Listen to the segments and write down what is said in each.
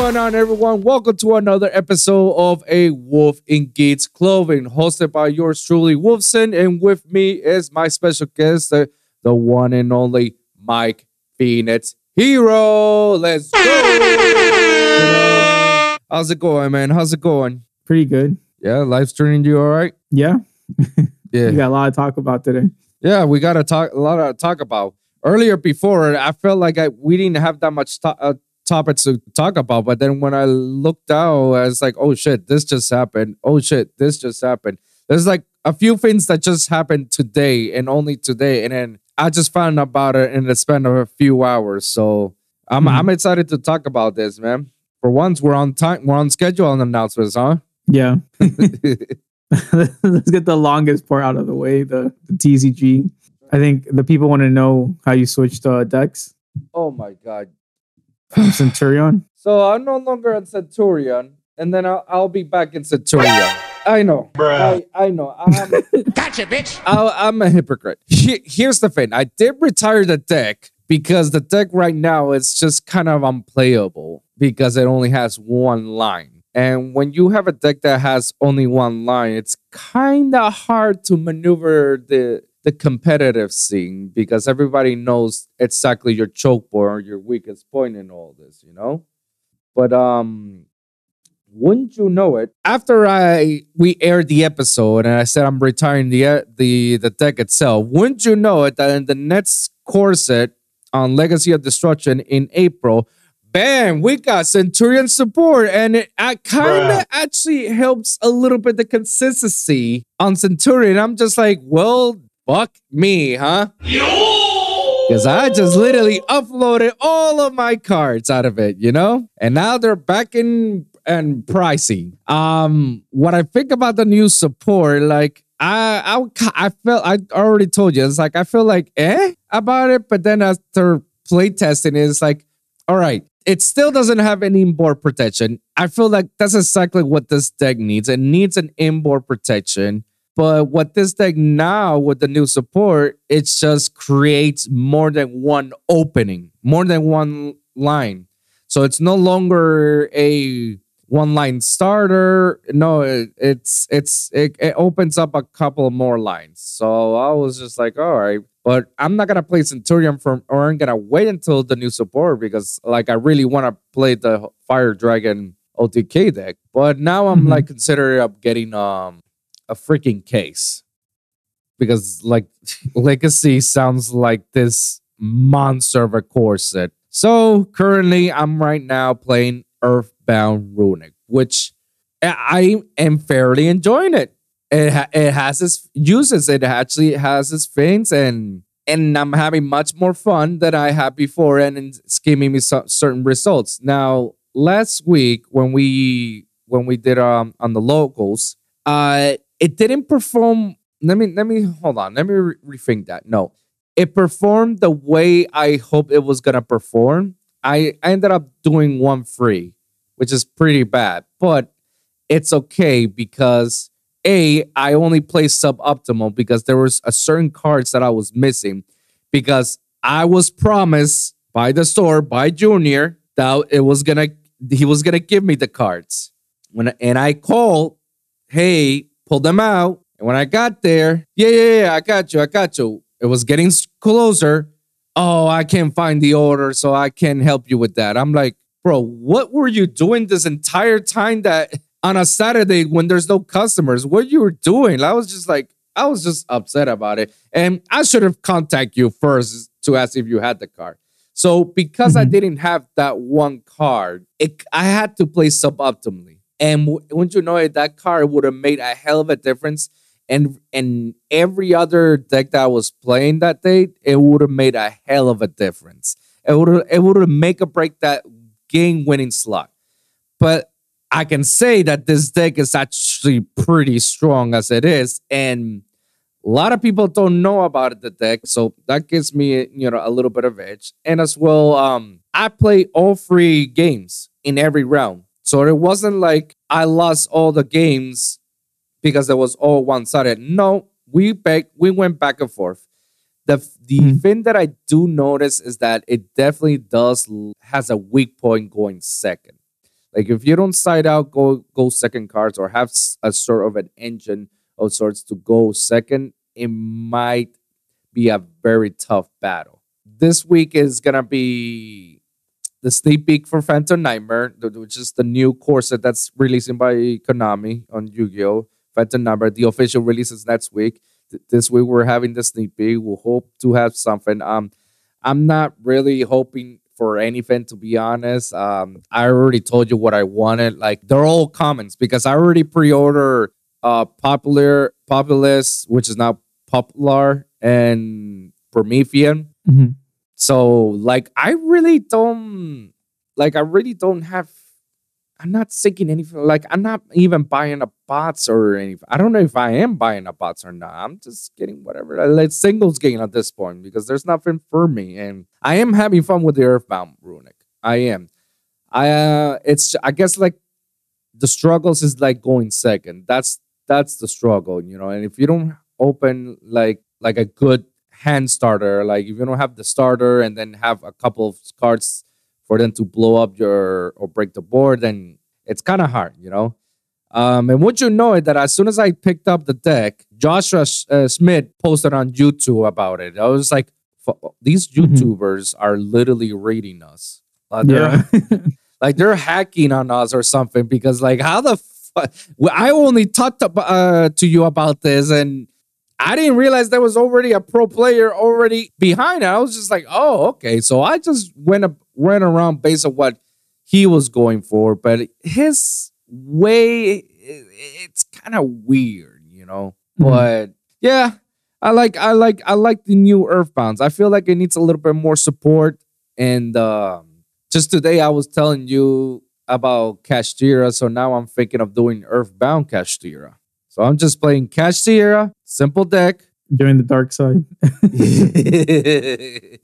What's going on, everyone? Welcome to another episode of A Wolf in Gates Clothing, hosted by yours truly, Wolfson. And with me is my special guest, the, the one and only Mike Phoenix Hero. Let's go. How's it going, man? How's it going? Pretty good. Yeah, life's treating you all right? Yeah. Yeah. We got a lot to talk about today. Yeah, we got to talk a lot to talk about. Earlier, before I felt like I we didn't have that much to, uh, topics to talk about, but then when I looked out, I was like, "Oh shit, this just happened! Oh shit, this just happened." There's like a few things that just happened today and only today, and then I just found about it in the span of a few hours. So I'm Mhm. I'm excited to talk about this, man. For once, we're on time. We're on schedule on announcements, huh? Yeah. Let's get the longest part out of the way, the, the TCG. I think the people want to know how you switched uh, decks oh my god. From Centurion. So I'm no longer in Centurion, and then I'll, I'll be back in Centurion. I know. I, I know. I'm, Gotcha, bitch. I, I'm a hypocrite. He- here's the thing I did retire the deck because the deck right now is just kind of unplayable because it only has one line. And when you have a deck that has only one line, it's kind of hard to maneuver the the competitive scene because everybody knows exactly your choke point or your weakest point in all this, you know? But um wouldn't you know it? After I we aired the episode and I said I'm retiring the uh, the the deck itself, wouldn't you know it that in the next core set on Legacy of Destruction in April, bam, we got Centurion support, and it kind of actually helps a little bit the consistency on Centurion. I'm just like, well, fuck me, huh? Because I just literally uploaded all of my cards out of it, you know? And now they're back in and pricey. Um, what I think about the new support, like I I I felt I already told you, it's like I feel like eh about it, but then after playtesting, it's like, all right, it still doesn't have any inboard protection. I feel like that's exactly what this deck needs. It needs an inboard protection. But what this deck now with the new support, it just creates more than one opening, more than one line. So it's no longer a one line starter. No, it, it's it's it, it opens up a couple more lines. So I was just like, all right, but I'm not gonna play Centurion from or I'm gonna wait until the new support because like I really want to play the Fire Dragon OTK deck. But now I'm Mhm. like considering up getting um a freaking case because like Legacy sounds like this monster of a core set. So currently, I'm right now playing Earthbound Runick, which I I am fairly enjoying it. It ha- it has its uses. It actually has its things, and and I'm having much more fun than I had before, and it's giving me some certain results. Now, last week when we when we did um on the locals, uh, it didn't perform. Let me let me hold on. Let me re- rethink that. No, it performed the way I hoped it was gonna perform. I, I ended up doing one free, which is pretty bad, but it's okay because a I only played suboptimal because there was a certain cards that I was missing because I was promised by the store by Junior that it was gonna he was gonna give me the cards when and I called, hey, pull them out. And when I got there, yeah, yeah, yeah, I got you, I got you. It was getting closer. Oh, I can't find the order, so I can't help you with that. I'm like, bro, what were you doing this entire time that on a Saturday when there's no customers? What you were doing? I was just like, I was just upset about it. And I should have contacted you first to ask if you had the card. So because I Mhm. didn't have that one card, it, I had to play suboptimally. And wouldn't you know it, that card would have made a hell of a difference. And and every other deck that I was playing that day, it would have made a hell of a difference. It would it would have make or break that game winning slot. But I can say that this deck is actually pretty strong as it is, and a lot of people don't know about the deck, so that gives me you know a little bit of edge. And as well, um, I play all three games in every round, so it wasn't like I lost all the games because it was all one sided. No, we back we went back and forth. the the Mhm. thing that I do notice is that it definitely does has a weak point going second. Like if you don't side out, go go second cards or have a sort of an engine of sorts to go second, it might be a very tough battle. This week is gonna be the sneak peek for Phantom Nightmare, which is the new core set that's releasing by Konami on Yu-Gi-Oh! Phantom Nightmare. The official release is next week. This week we're having the sneak peek. We'll hope to have something. Um, I'm not really hoping for anything to be honest. Um, I already told you what I wanted. Like they're all comments because I already pre-ordered uh Poplar populous, which is now Poplar and Promethean. Mhm. So like I really don't like I really don't have I'm not seeking anything like I'm not even buying a bots or anything. I don't know if I am buying a bots or not. I'm just getting whatever. I like singles game at this point because there's nothing for me. And I am having fun with the Earthbound Runick. I am. I uh it's I guess like the struggles is like going second. That's that's the struggle, you know. And if you don't open like like a good hand starter, like if you don't have the starter and then have a couple of cards for them to blow up your or break the board, then it's kind of hard, you know. Um, and would you know it that as soon as I picked up the deck, Joshua uh, Smith posted on YouTube about it. I was like, "Fu- these Mhm. YouTubers are literally reading us. Uh, they're Yeah. like they're hacking on us or something because like how the fuck I only talked about, uh, to you about this and I didn't realize there was already a pro player already behind it. I was just like, oh, okay. So I just went up, went around based on what he was going for, but his way it's kind of weird, you know. Mhm. But yeah, I like I like I like the new Earthbounds. I feel like it needs a little bit more support. And um, just today, I was telling you about Kashtira, so now I'm thinking of doing Earthbound Kashtira. So I'm just playing Kashtira, simple deck, Join the dark side.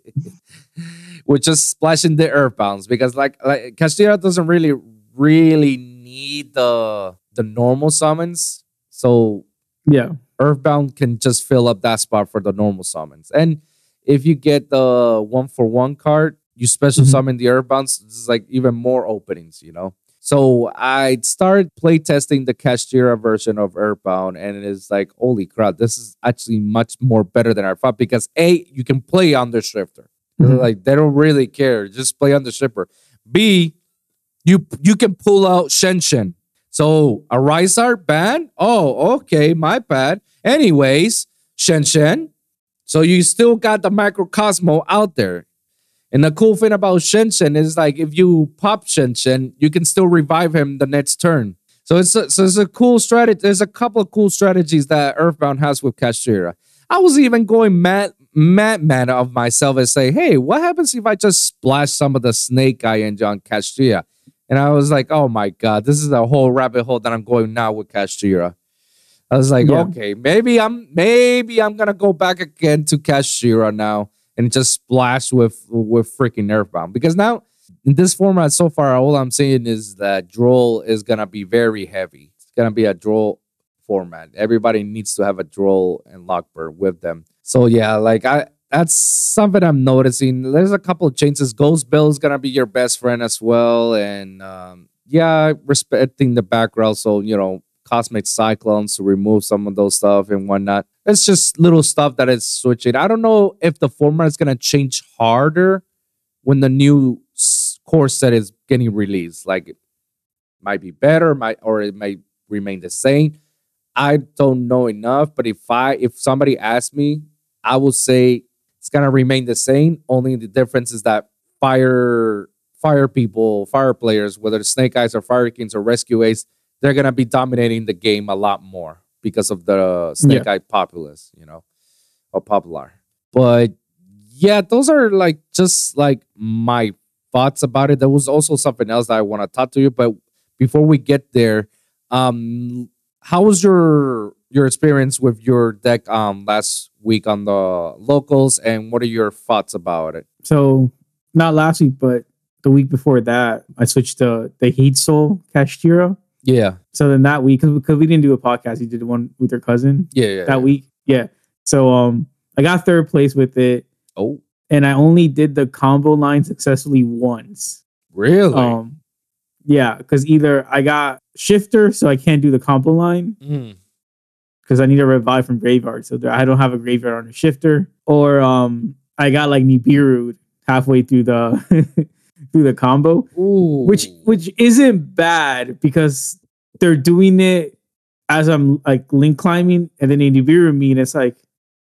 with just splashing the Earthbounds because like like Kashtira doesn't really really need the the normal summons. So Yeah. Earthbound can just fill up that spot for the normal summons. And if you get the one for one card, you special Mhm. summon the Earthbounds. It's like even more openings, you know. So I started playtesting the Kashtira version of Earthbound, and it is like, holy crap, this is actually much more better than I thought because A, you can play under Shifter. Mhm. Like they don't really care. Just play under Shifter. B, you you can pull out Shenshen. So a Rizar ban? Oh, okay, my bad. Anyways, Shenshen. So you still got the Microcosmo out there. And the cool thing about Shenshen is like if you pop Shenshen, you can still revive him the next turn. So it's a, so it's a cool strategy. There's a couple of cool strategies that Earthbound has with Kashtira. I was even going mad mad mad of myself and say, hey, what happens if I just splash some of the snake guy in John Kashtira? And I was like, oh my God, this is a whole rabbit hole that I'm going now with Kashtira. I was like, Yeah. okay, maybe I'm maybe I'm gonna go back again to Kashtira now and just splash with with freaking Earthbound. Because now in this format so far, all I'm saying is that Droll is gonna be very heavy. It's gonna be a Droll format. Everybody needs to have a Droll and Lockbird with them. So yeah, like I that's something I'm noticing. There's a couple of changes. Ghost Belle is gonna be your best friend as well, and um, yeah, respecting the background. So you know, Cosmic Cyclones to remove some of those stuff and whatnot. It's just little stuff that is switching. I don't know if the format is gonna change harder when the new core set is getting released. Like it might be better, might or it might remain the same. I don't know enough, but if I if somebody asked me, I would say it's gonna remain the same. Only the difference is that fire fire people, fire players, whether it's Snake Eyes or Fire Kings or Rescue Ace, they're gonna be dominating the game a lot more because of the Snake Eye populace, you know, or Poplar. But yeah, those are like just like my thoughts about it. There was also something else that I want to talk to you, but before we get there, um, how was your your experience with your deck um last week on the locals, and what are your thoughts about it? So not last week, but the week before that, I switched to the Heat Soul Kashtira. Yeah, So then that week, because we didn't do a podcast, you did one with your cousin yeah, yeah. that week. Yeah. So um, I got third place with it, Oh, and I only did the combo line successfully once. really? Um, yeah, because either I got shifter, so I can't do the combo line Mm. because I need a revive from graveyard, so there, I don't have a graveyard on a shifter, or um, I got like Nibiru halfway through the through the combo, Ooh. which which isn't bad because they're doing it as I'm like link climbing, and then they Nibiru me, and it's like,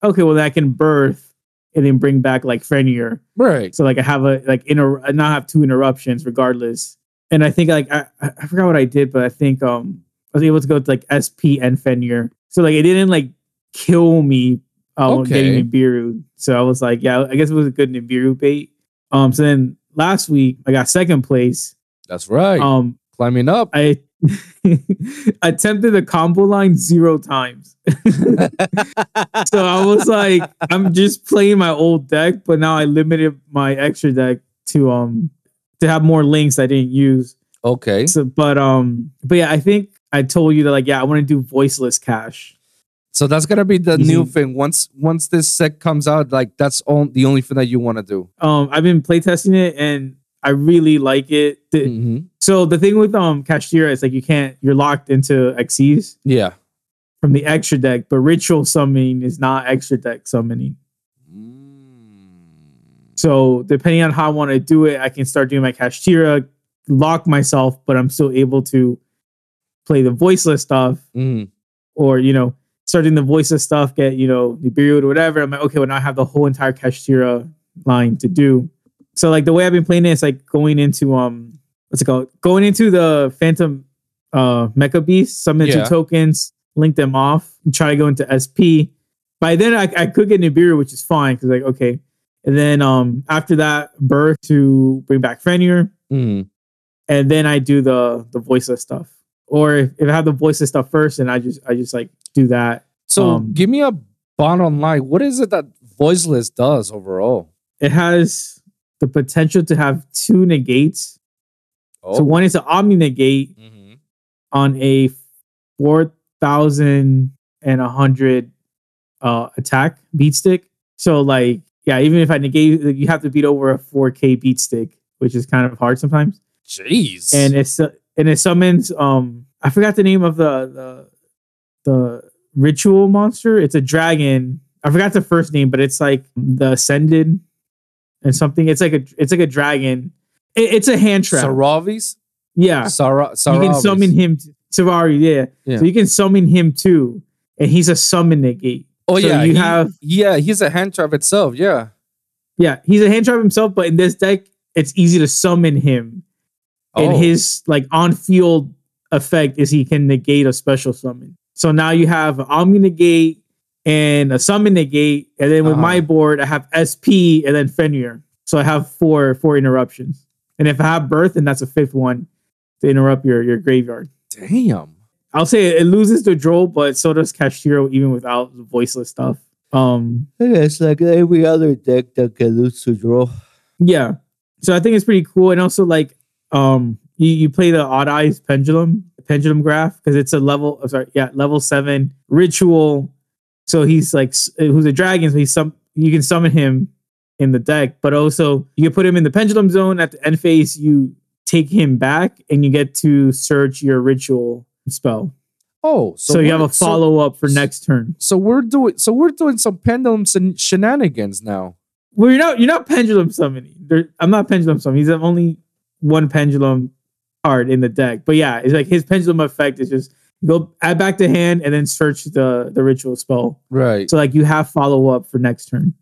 okay, well then I can birth and then bring back like Fenrir. right. So like I have a like inter I now have two interruptions regardless. And I think like I, I I forgot what I did, but I think um I was able to go to like SP and Fenrir. So like it didn't like kill me um Okay. getting Nibiru. So I was like, yeah, I guess it was a good Nibiru bait. Um so then last week I got second place. That's right. Um Climbing up. I attempted the combo line zero times. so I was like, I'm just playing my old deck, but now I limited my extra deck to um to have more links I didn't use. okay. So, but um, but yeah, I think I told you that like, yeah, I want to do voiceless cash. So that's gonna be the Easy. new thing. Once once this set comes out, like that's all the only thing that you want to do. Um, I've been playtesting it and I really like it. The- Mhm. So the thing with um Kashtira is like you can't you're locked into Xyz Yeah. from the extra deck, but ritual summoning is not extra deck summoning. Mm. So depending on how I want to do it, I can start doing my Kashtira, lock myself, but I'm still able to play the voiceless stuff, Mhm. or you know, starting the voiceless stuff, get you know Nibiru or whatever. I'm like, okay, well now I have the whole entire Kashtira line to do. So like the way I've been playing it is like going into um what's it called? Going into the Phantom uh Mecha Beast, summon Yeah. two tokens, link them off, and try to go into SP. By then I, I could get Nibiru, which is fine because like okay. And then um after that, birth to bring back Fenrir, Mhm. and then I do the the voiceless stuff. Or if, if I have the voiceless stuff first, and I just I just like do that. So Um, give me a bottom line. What is it that voiceless does overall? It has the potential to have two negates. Oh. So one is an omni negate Mhm. on a four thousand and a hundred uh attack beat stick. So like yeah, even if I negate, you have to beat over a four K beat stick, which is kind of hard sometimes. Jeez. and it's and it summons um I forgot the name of the the the ritual monster. It's a dragon. I forgot the first name, but it's like the ascended and something. It's like a it's like a dragon. It- it's a hand trap. Sauravis? yeah, Sara- you can summon him. T- Savari, yeah. Yeah. So you can summon him too, and he's a summon negate. Oh so yeah, you he- have- yeah. He's a hand trap itself. Yeah. Yeah, he's a hand trap himself, but in this deck, it's easy to summon him. Oh. and his like on field effect is he can negate a special summon. So now you have Omni negate and a summon negate, and then with my Uh-huh. board I have SP and then Fenrir. So I have four four interruptions, and if I have Birth, then that's a fifth one to interrupt your your graveyard. Damn. I'll say it loses the draw, but so does Kashtira even without the voiceless stuff. Um, It's like every other deck that can lose to draw. Yeah. So I think it's pretty cool. And also like um you, you play the odd eyes pendulum, pendulum graph, because it's a level oh, sorry, yeah, level seven ritual. So he's like who's a dragon, so he's some you can summon him in the deck, but also you can put him in the pendulum zone at the end phase, you take him back and you get to search your ritual spell. Oh, So, you have a follow up for next turn. So, we're doing. So we're doing some pendulums and shenanigans now. Well, you're not you're not pendulum summoning. There, I'm not pendulum summoning. He's only one pendulum card in the deck. But yeah, it's like his pendulum effect is just go add back to hand and then search the the ritual spell. Right. So like you have follow up for next turn.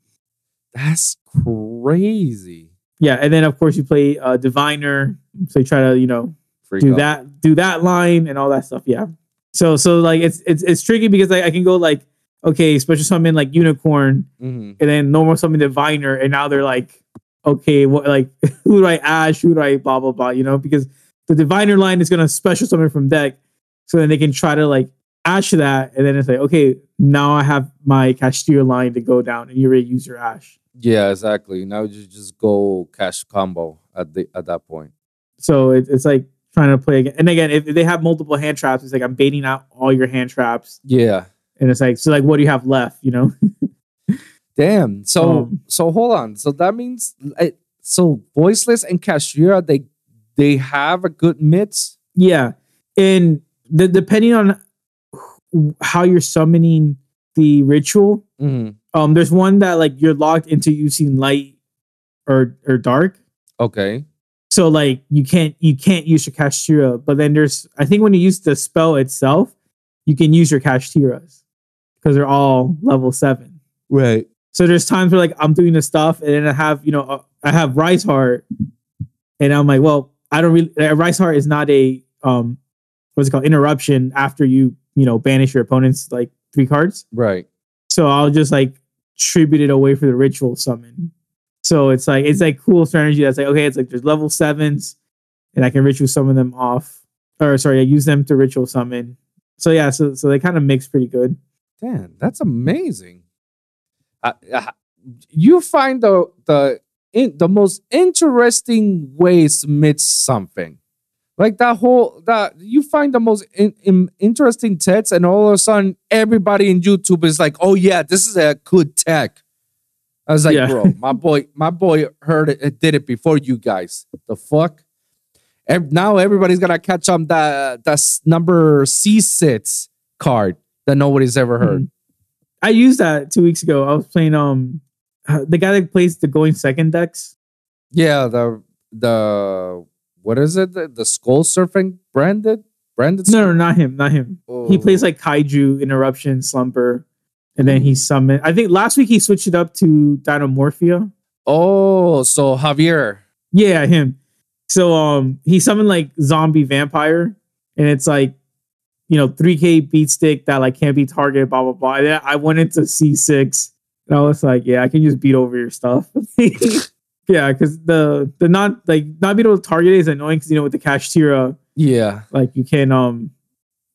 That's crazy. Yeah, and then of course you play uh, diviner. So you try to you know Freak do out. that do that line and all that stuff. Yeah. So so like it's it's it's tricky because like I can go like okay special summon like unicorn Mhm. and then normal summon diviner, and now they're like, okay, what like who do I ash? Who do I blah blah blah? You know, because the diviner line is gonna special summon from deck, so then they can try to like ash that, and then it's like, okay, now I have my Castillo line to go down, and you already use your ash. Yeah, exactly. Now you just go cash combo at the at that point. So it, it's like trying to play again. And again, if, they have multiple hand traps, it's like I'm baiting out all your hand traps, Yeah. and it's like, so like, what do you have left? You know? Damn. So Um, so hold on. So that means uh, so voiceless and Kashtira they they have a good mix. Yeah, and the depending on how you're summoning the ritual, Mhm. um, there's one that like you're locked into using light or or dark. Okay. So like you can't you can't use your Kashtira, but then there's I think when you use the spell itself, you can use your Kashtiras because they're all level seven. Right. So there's times where like I'm doing the stuff and then I have you know uh, I have Rise Heart, and I'm like, well, I don't really uh, Rise Heart is not a um what's it called interruption after you you know banish your opponent's like three cards. Right. So I'll just like tribute it away for the ritual summon. So it's like it's like cool strategy that's like okay, it's like there's level sevens, and I can ritual summon them off, or sorry, I use them to ritual summon. So yeah, so so they kind of mix pretty good. Damn, that's amazing. Uh, uh, you find the the in, the most interesting ways to mix something. Like that whole that you find the most in, in- interesting text, and all of a sudden everybody in YouTube is like, "Oh yeah, this is a good tech." I was like, Yeah. "Bro, my boy, my boy heard it, it did it before you guys." The fuck. And now everybody's gonna catch on that that's number C six card that nobody's ever heard. Mhm. I used that two weeks ago. I was playing um the guy that plays the going second decks. Yeah, the the what is it? The, the skull surfing branded branded. No, no, not him, not him. He plays Oh. like Kaiju, Interruption, Slumber, and then he summoned. I think last week he switched it up to Dinomorphia. Oh, so Javier. Yeah, him. So um he summoned like zombie vampire, and it's like you know 3k beat stick that like can't be targeted, blah blah blah. I went into C6 and I was like, yeah, I can just beat over your stuff. yeah, because the the not like not being able to target it is annoying because you know with the Kashtira, Yeah. like you can um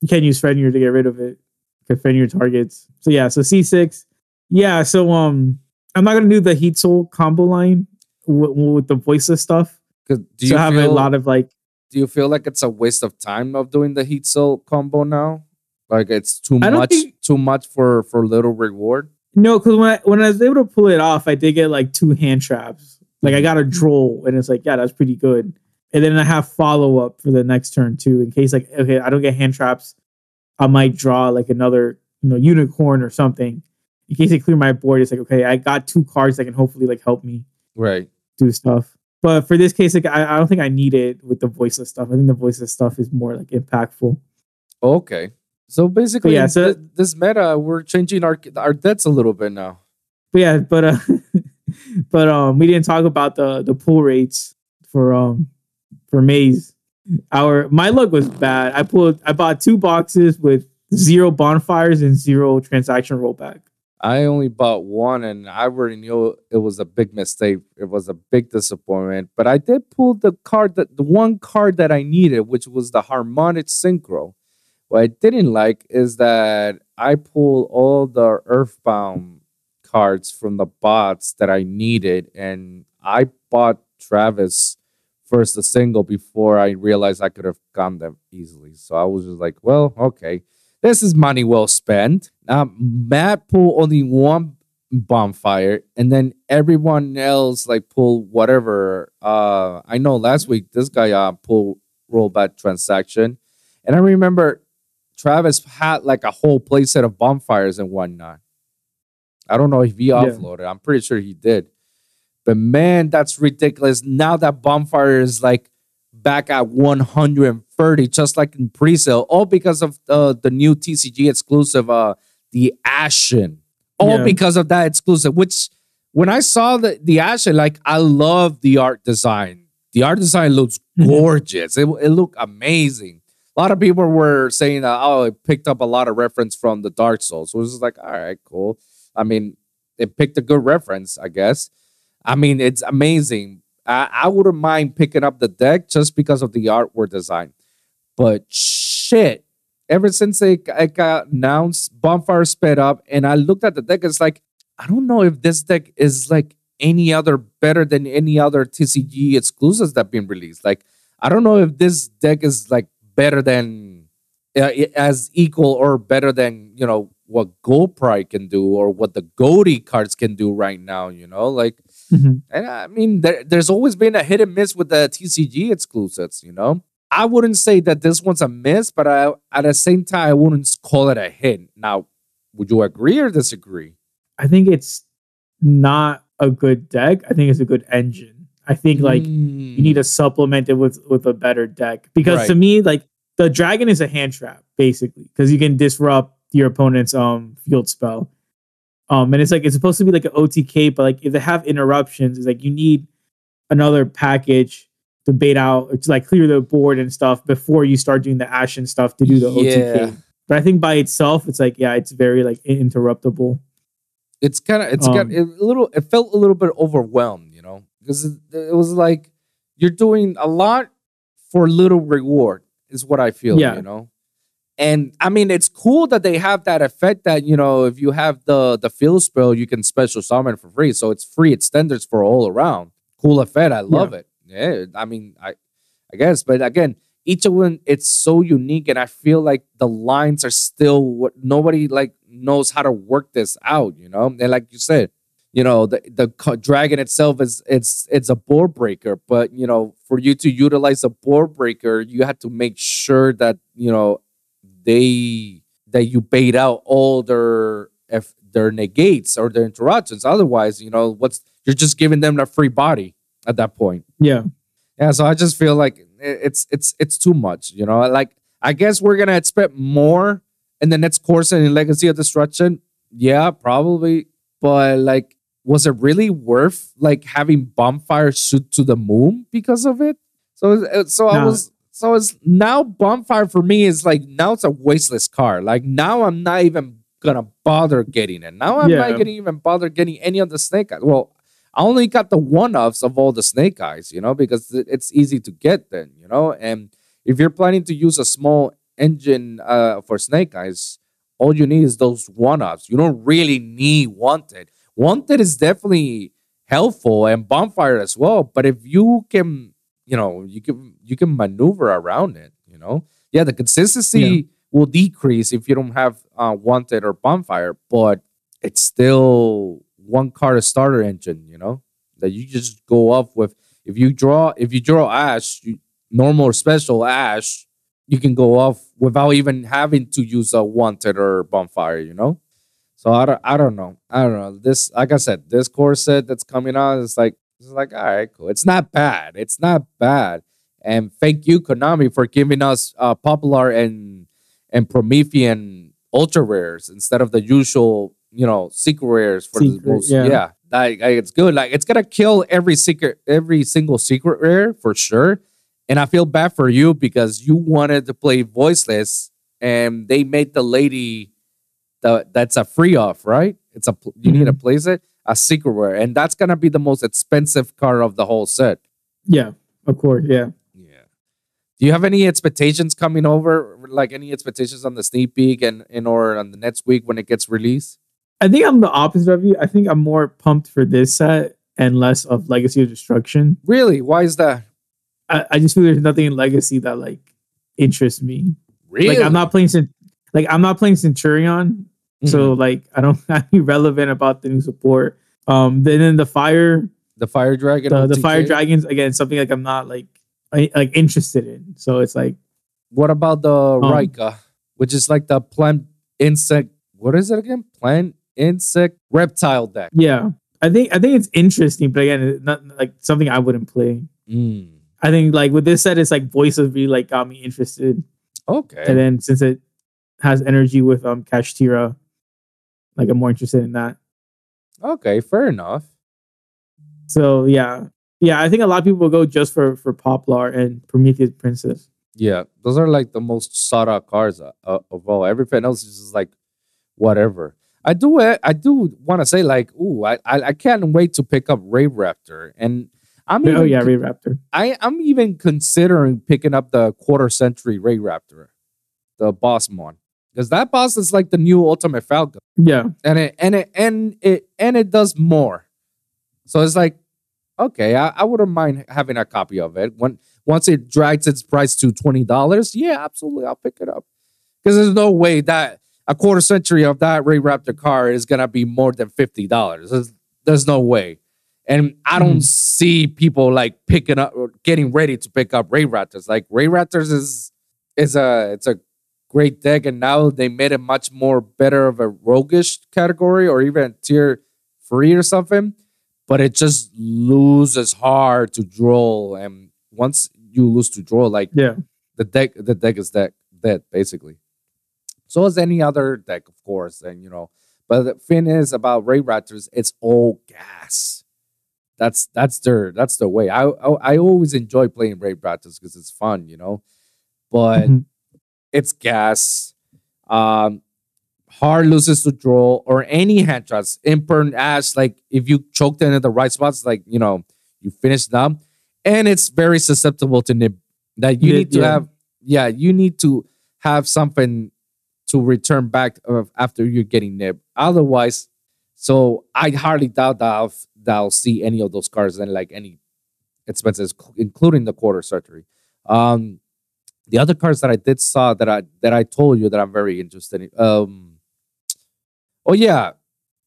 you can't use Fenrir to get rid of it. Can Fenrir targets. So yeah, so C6. Yeah, so um I'm not gonna do the heat soul combo line with, with the voiceless stuff. 'Cause Do so you have a lot of like do you feel like it's a waste of time of doing the heat soul combo now? Like it's too I much think- too much for for little reward? No, because when I when I was able to pull it off, I did get like two hand traps. Like I got a droll, and it's like, yeah, that's pretty good. And then I have follow up for the next turn too, in case like okay, I don't get hand traps, I might draw like another you know unicorn or something. In case they clear my board, it's like okay, I got two cards that can hopefully like help me Right. do stuff. But for this case, like I, I don't think I need it with the voiceless stuff. I think the voiceless stuff is more like impactful. Okay. So basically, yeah, so- thi- this meta, we're changing our our debts a little bit now. But yeah, but uh but um we didn't talk about the the pull rates for um for Maze. Our my luck was bad. I pulled I bought two boxes with zero bonfires and zero transaction rollback. I only bought one, and I already knew it was a big mistake. It was a big disappointment. But I did pull the card that the one card that I needed, which was the harmonic synchro. What I didn't like is that I pulled all the Earthbound cards from the bots that I needed, and I bought Travis first a single before I realized I could have gotten them easily. So I was just like, well, okay this is money well spent. Matt pulled only one bonfire, and then everyone else like pulled whatever. Uh, I know last week this guy uh pulled rollback transaction, and I remember Travis had like a whole playset of bonfires and whatnot. I don't know if he offloaded. I'm pretty sure he did, but man, that's ridiculous. Now that bonfire is like back at 130, just like in pre-sale, all because of uh, the new TCG exclusive, uh, the Ashen. All Yeah. because of that exclusive. Which, when I saw the the Ashen, like I love the art design. The art design looks Mhm. gorgeous. It it looked amazing. A lot of people were saying that oh, it picked up a lot of reference from the Dark Souls. So it was like, all right, cool. I mean, it picked a good reference, I guess. I mean, it's amazing. I, I wouldn't mind picking up the deck just because of the artwork design. But shit, ever since it, it got announced, Bonfire sped up, and I looked at the deck. It's like, I don't know if this deck is like any other better than any other TCG exclusives that have been released. Like, I don't know if this deck is like better than uh, as equal or better than you know what Gold Pride can do or what the Goldie cards can do right now. You know, like, Mhm. and I mean, there, there's always been a hit and miss with the TCG exclusives. You know, I wouldn't say that this one's a miss, but I at the same time I wouldn't call it a hit. Now, would you agree or disagree? I think it's not a good deck. I think it's a good engine. I think like you need to supplement it with with a better deck. Because to me like the dragon is a hand trap basically because you can disrupt your opponent's um field spell. Um and it's like it's supposed to be like an otk but like if they have interruptions it's like you need another package to bait out or to like clear the board and stuff before you start doing the ashen stuff to do the Yeah. otk but i think by itself it's like yeah it's very like interruptible. It's kind of it's got Um, it, a little it felt a little bit overwhelmed because it, it was like you're doing a lot for little reward is what i feel Yeah. you know? And i mean it's cool that they have that effect that you know if you have the the field spell you can special summon for free. So it's free extenders for all around. Cool effect. I love it. Yeah i mean i i guess. But again each of them it's so unique and i feel like the lines are still what nobody like knows how to work this out you know? And like you said you know the the dragon itself is it's it's a board breaker but you know for you to utilize a board breaker you have to make sure that you know they that you bait out all their if their negates or their interruptions otherwise you know what's you're just giving them a free body at that point yeah yeah, so I just feel like it's it's it's too much, you know. Like I guess we're gonna expect more in the next course and in Legacy of Destruction. Yeah, probably, but like, was it really worth like having Bonfire shoot to the moon because of it? So it- so I was so it's now Bonfire for me is like now it's a wasteless car. Like now I'm not even gonna bother getting it. Now I'm Yeah. not gonna even bother getting any of the snake eyes. Well, I only got the one offs of all the snake eyes, you know, because it's easy to get then, you know. And if you're planning to use a small engine uh, for snake eyes, all you need is those one offs. You don't really need wanted. Wanted is definitely helpful and bonfire as well. But if you can, you know, you can you can maneuver around it, you know. Yeah, the consistency Yeah. will decrease if you don't have uh, wanted or bonfire, but it's still one card a starter engine, you know, that you just go off with. If you draw, if you draw Ash, you, normal or special Ash, you can go off without even having to use a wanted or bonfire, you know. So I don't, I don't know, I don't know. This, like I said, this core set that's coming out is like, it's like, all right, cool. It's not bad. It's not bad. And thank you, Konami, for giving us uh, Poplar and and Promethean ultra rares instead of the usual, you know, secret rares for Secret, the most. yeah. Yeah, like, like, it's good. Like it's gonna kill every secret, every single secret rare for sure. And I feel bad for you because you wanted to play voiceless, and they made the lady the that's a free off, right? It's a pl- you need to Mm-hmm. place it a secret rare, and that's gonna be the most expensive card of the whole set. yeah of course yeah Yeah. Do you have any expectations coming over? Like any expectations on the sneak peek and in or on the next week when it gets released? I think I'm the opposite of you. I think I'm more pumped for this set and less of Legacy of Destruction. Really? Why is that? I, I just feel there's nothing in Legacy that like interests me. Really? Like I'm not playing Cent- like I'm not playing Centurion, so Mhm. like I don't have any relevant about the new support. Um, then in the fire, the fire dragon. the, the fire dragons again, something like I'm not like I, like interested in. So it's like What about the Um, Raika, which is like the plant insect? What is it again? Plant insect reptile deck. yeah, I think I think it's interesting, but again, it's not like something I wouldn't play. Mm. I think like with this set, it's like voice of really like got me interested. Okay. And then since it has energy with um Kashtira, like I'm more interested in that. okay. Fair enough. So yeah. Yeah, I think a lot of people go just for for Poplar and Prometheus Princess. Yeah, those are like the most sought out cards uh, uh, of all. Everything else is just like whatever. I do uh, I do want to say like, ooh, I, I I can't wait to pick up Raidraptor, and I'm oh even yeah, Raidraptor. I I'm even considering picking up the quarter century Raidraptor, the boss mon, because that boss is like the new Ultimate Falcon, Yeah. and it and it and it and it does more. So it's like, okay, I, I wouldn't mind having a copy of it. When once it drags its price to twenty dollars, yeah, absolutely, I'll pick it up. Because there's no way that a quarter century of that Raidraptor car is gonna be more than fifty dollars. There's, there's no way. And I don't Mhm. see people like picking up or getting ready to pick up Raidraptors. Like Raidraptors is is a it's a great deck, and now they made it much more better of a roguish category or even tier three or something. But it just loses hard to draw, and once you lose to draw, like Yeah. the deck the deck is deck dead basically. So as any other deck, of course, and you know. But the thing is about Raidraptors, it's all gas. That's that's their that's their way. I I, I always enjoy playing Raidraptors because it's fun, you know. But Mhm. It's gas. Um, hard loses to draw or any hand shots. Imperm ass. like if you choke them in the right spots, like you know, you finish them. And it's very susceptible to nib. That you Yeah, need to yeah. have, yeah, you need to have something to return back of after you're getting nib. Otherwise, so I hardly doubt that I'll, that I'll see any of those cards and like any expenses, including the quarter surgery. Um, the other cards that I did saw that I that I told you that I'm very interested in. Um, oh yeah,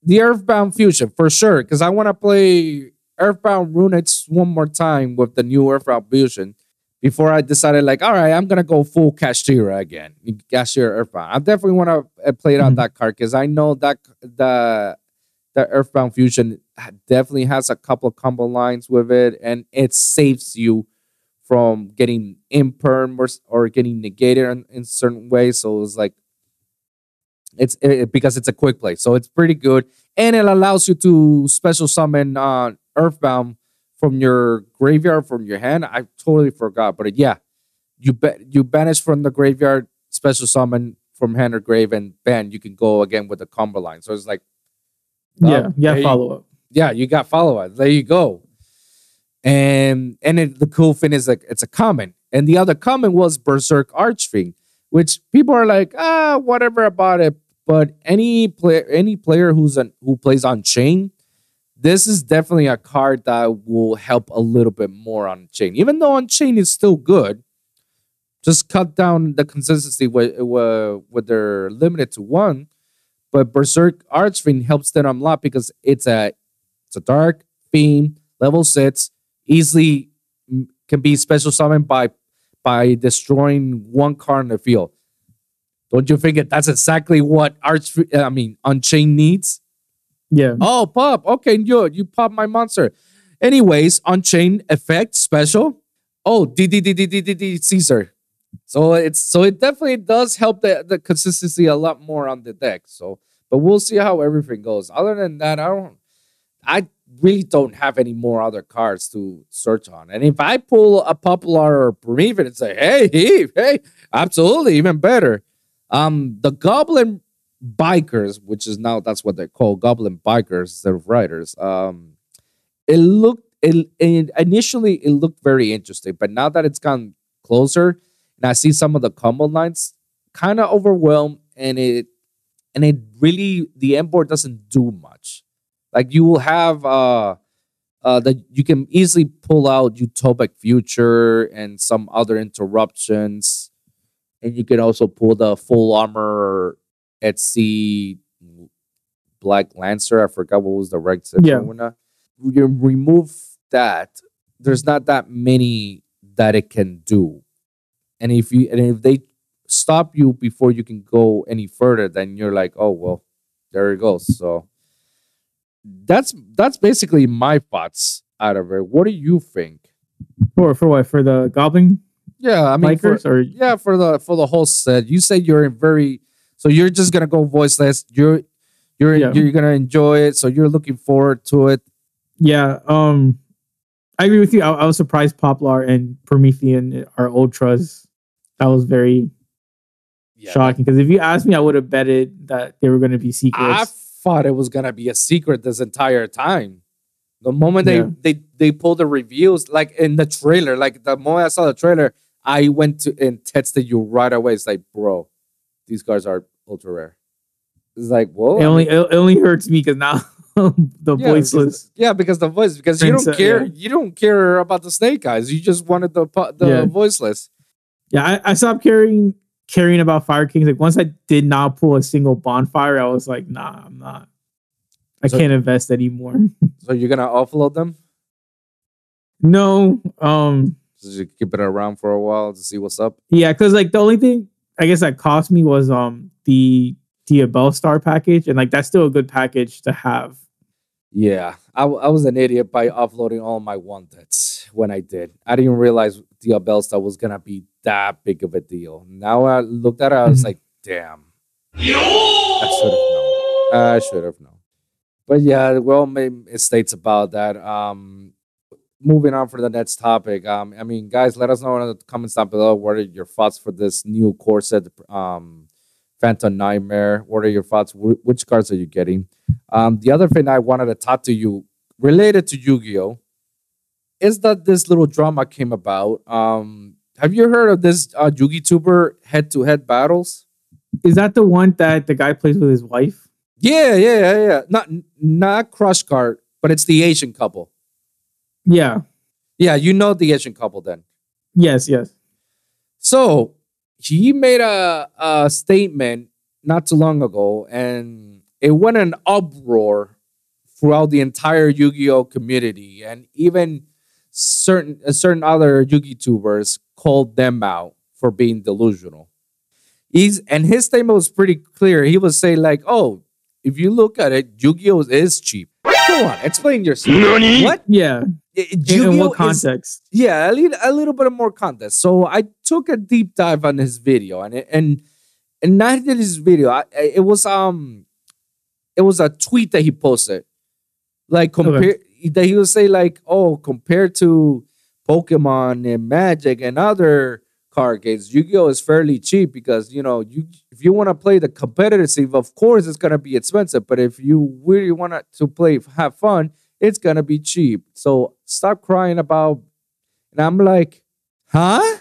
the Earthbound Fusion for sure because I want to play Earthbound Runets one more time with the new Earthbound Fusion before I decided like, all right, I'm gonna go full Kashtira again, Kashtira Earthbound. I definitely want to play it on Mhm. that card because I know that the the Earthbound Fusion definitely has a couple combo lines with it, and it saves you from getting imperm or, or getting negated in, in certain ways. So it's like it's it, because it's a quick play, so it's pretty good, and it allows you to special summon uh, Earthbound from your graveyard from your hand. I totally forgot, but yeah, you bet you banish from the graveyard, special summon from hand or grave, and bam, you can go again with the combo line. So it's like Yeah. well, Yeah. you- Follow up. yeah, you got follow up. There you go. And and it, the cool thing is like it's a common, and the other common was Berserk Archfiend, which people are like ah whatever about it. But any player any player who's an, who plays Unchained, this is definitely a card that will help a little bit more Unchained. Even though Unchained is still good, just cut down the consistency with with, with they're limited to one. But Berserk Archfiend helps them a lot because it's a it's a dark theme, level six, easily can be special summoned by by destroying one card in the field. Don't you think that that's exactly what Arch I mean Unchained needs? Yeah. Oh, pop. Okay, you you pop my monster. Anyways, Unchained effect special. Oh, D D D D D D D Caesar. So it's so it definitely does help the, the consistency a lot more on the deck. So, but we'll see how everything goes. Other than that, I don't. I really don't have any more other cards to search on. And if I pull a Poplar or Promethean and say, hey, hey, absolutely, even better. Um, the Goblin Bikers, which is now that's what they're called, Goblin Bikers instead of riders. Um, it looked it, it initially it looked very interesting, but now that it's gone closer and I see some of the combo lines, kind of overwhelmed, and it and it really the end board doesn't do much. Like you will have uh uh that you can easily pull out Utopic Future and some other interruptions, and you can also pull the full armor at sea Black Lancer. I forgot what was the right Yeah. You remove that. There's not that many that it can do, and if you and if they stop you before you can go any further, then you're like, oh well, there it goes. So that's that's basically my thoughts out of it. What do you think? For for what? For the Goblin Yeah, I mean, for- or yeah, for the for the whole set. You say you're in very so you're just gonna go voiceless. You're you're Yeah. you're gonna enjoy it. So you're looking forward to it. yeah. Um, I agree with you. I, I was surprised Poplar and Promethean are ultras. That was very Yeah, shocking because if you asked me, I would have betted that they were going to be secrets. Thought it was gonna be a secret this entire time. The moment they Yeah. they they pulled the reviews, like in the trailer, like the moment I saw the trailer, I went to and texted you right away. It's like, bro, these cards are ultra rare. It's like, whoa. it only it only hurts me because now the Yeah, voiceless. Yeah, because the voice, because you don't Prince- care, yeah. you don't care about the snake eyes. You just wanted the the Yeah. voiceless. Yeah, I, I stopped caring caring about Fire Kings. Like once I did not pull a single bonfire, I was like, nah, I'm not. I So- can't invest anymore. So you're gonna offload them? no, um, Just to keep it around for a while to see what's up. yeah, because like the only thing I guess that cost me was um the Diabellstar package, and like that's still a good package to have. Yeah, I, w- I was an idiot by offloading all my wanteds when I did. I didn't realize the Belstar was gonna be that big of a deal. Now I looked at it, I was Mhm. like, damn. I should have known. I should have known. But yeah, well, made states about that. Um, moving on for the next topic. Um, I mean, guys, let us know in the comments down below. What are your thoughts for this new core set? Um, Phantom Nightmare. What are your thoughts? Wh- Which cards are you getting? Um, the other thing I wanted to talk to you related to Yu-Gi-Oh is that this little drama came about. Um, have you heard of this uh, Yugi Tuber HeadtoHead Battles? Is that the one that the guy plays with his wife? Yeah, yeah, yeah, yeah. Not not Crush Card, but it's the Asian couple. Yeah. Yeah, you know the Asian couple then. Yes. Yes. So he made a, a statement not too long ago, and it went an uproar throughout the entire Yu-Gi-Oh community, and even certain uh, certain other Yu-Gi called them out for being delusional. He's and his statement was pretty clear. He was saying like, "Oh, if you look at it, Yu-Gi-Oh is cheap." Go on, explain yourself. What? Yeah. In, in Yu-Gi-Oh what is- context? yeah, a little, a little bit more context. So I took a deep dive on his video, and it, and and not did his video. I, I- it was um, it was a tweet that he posted, like compare that he would say like, oh, compared to Pokemon and Magic and other card games, Yu-Gi-Oh is fairly cheap because you know you if you want to play the competitive of course it's gonna be expensive, but if you really want to play have fun, it's gonna be cheap. So stop crying about. And I'm like, huh?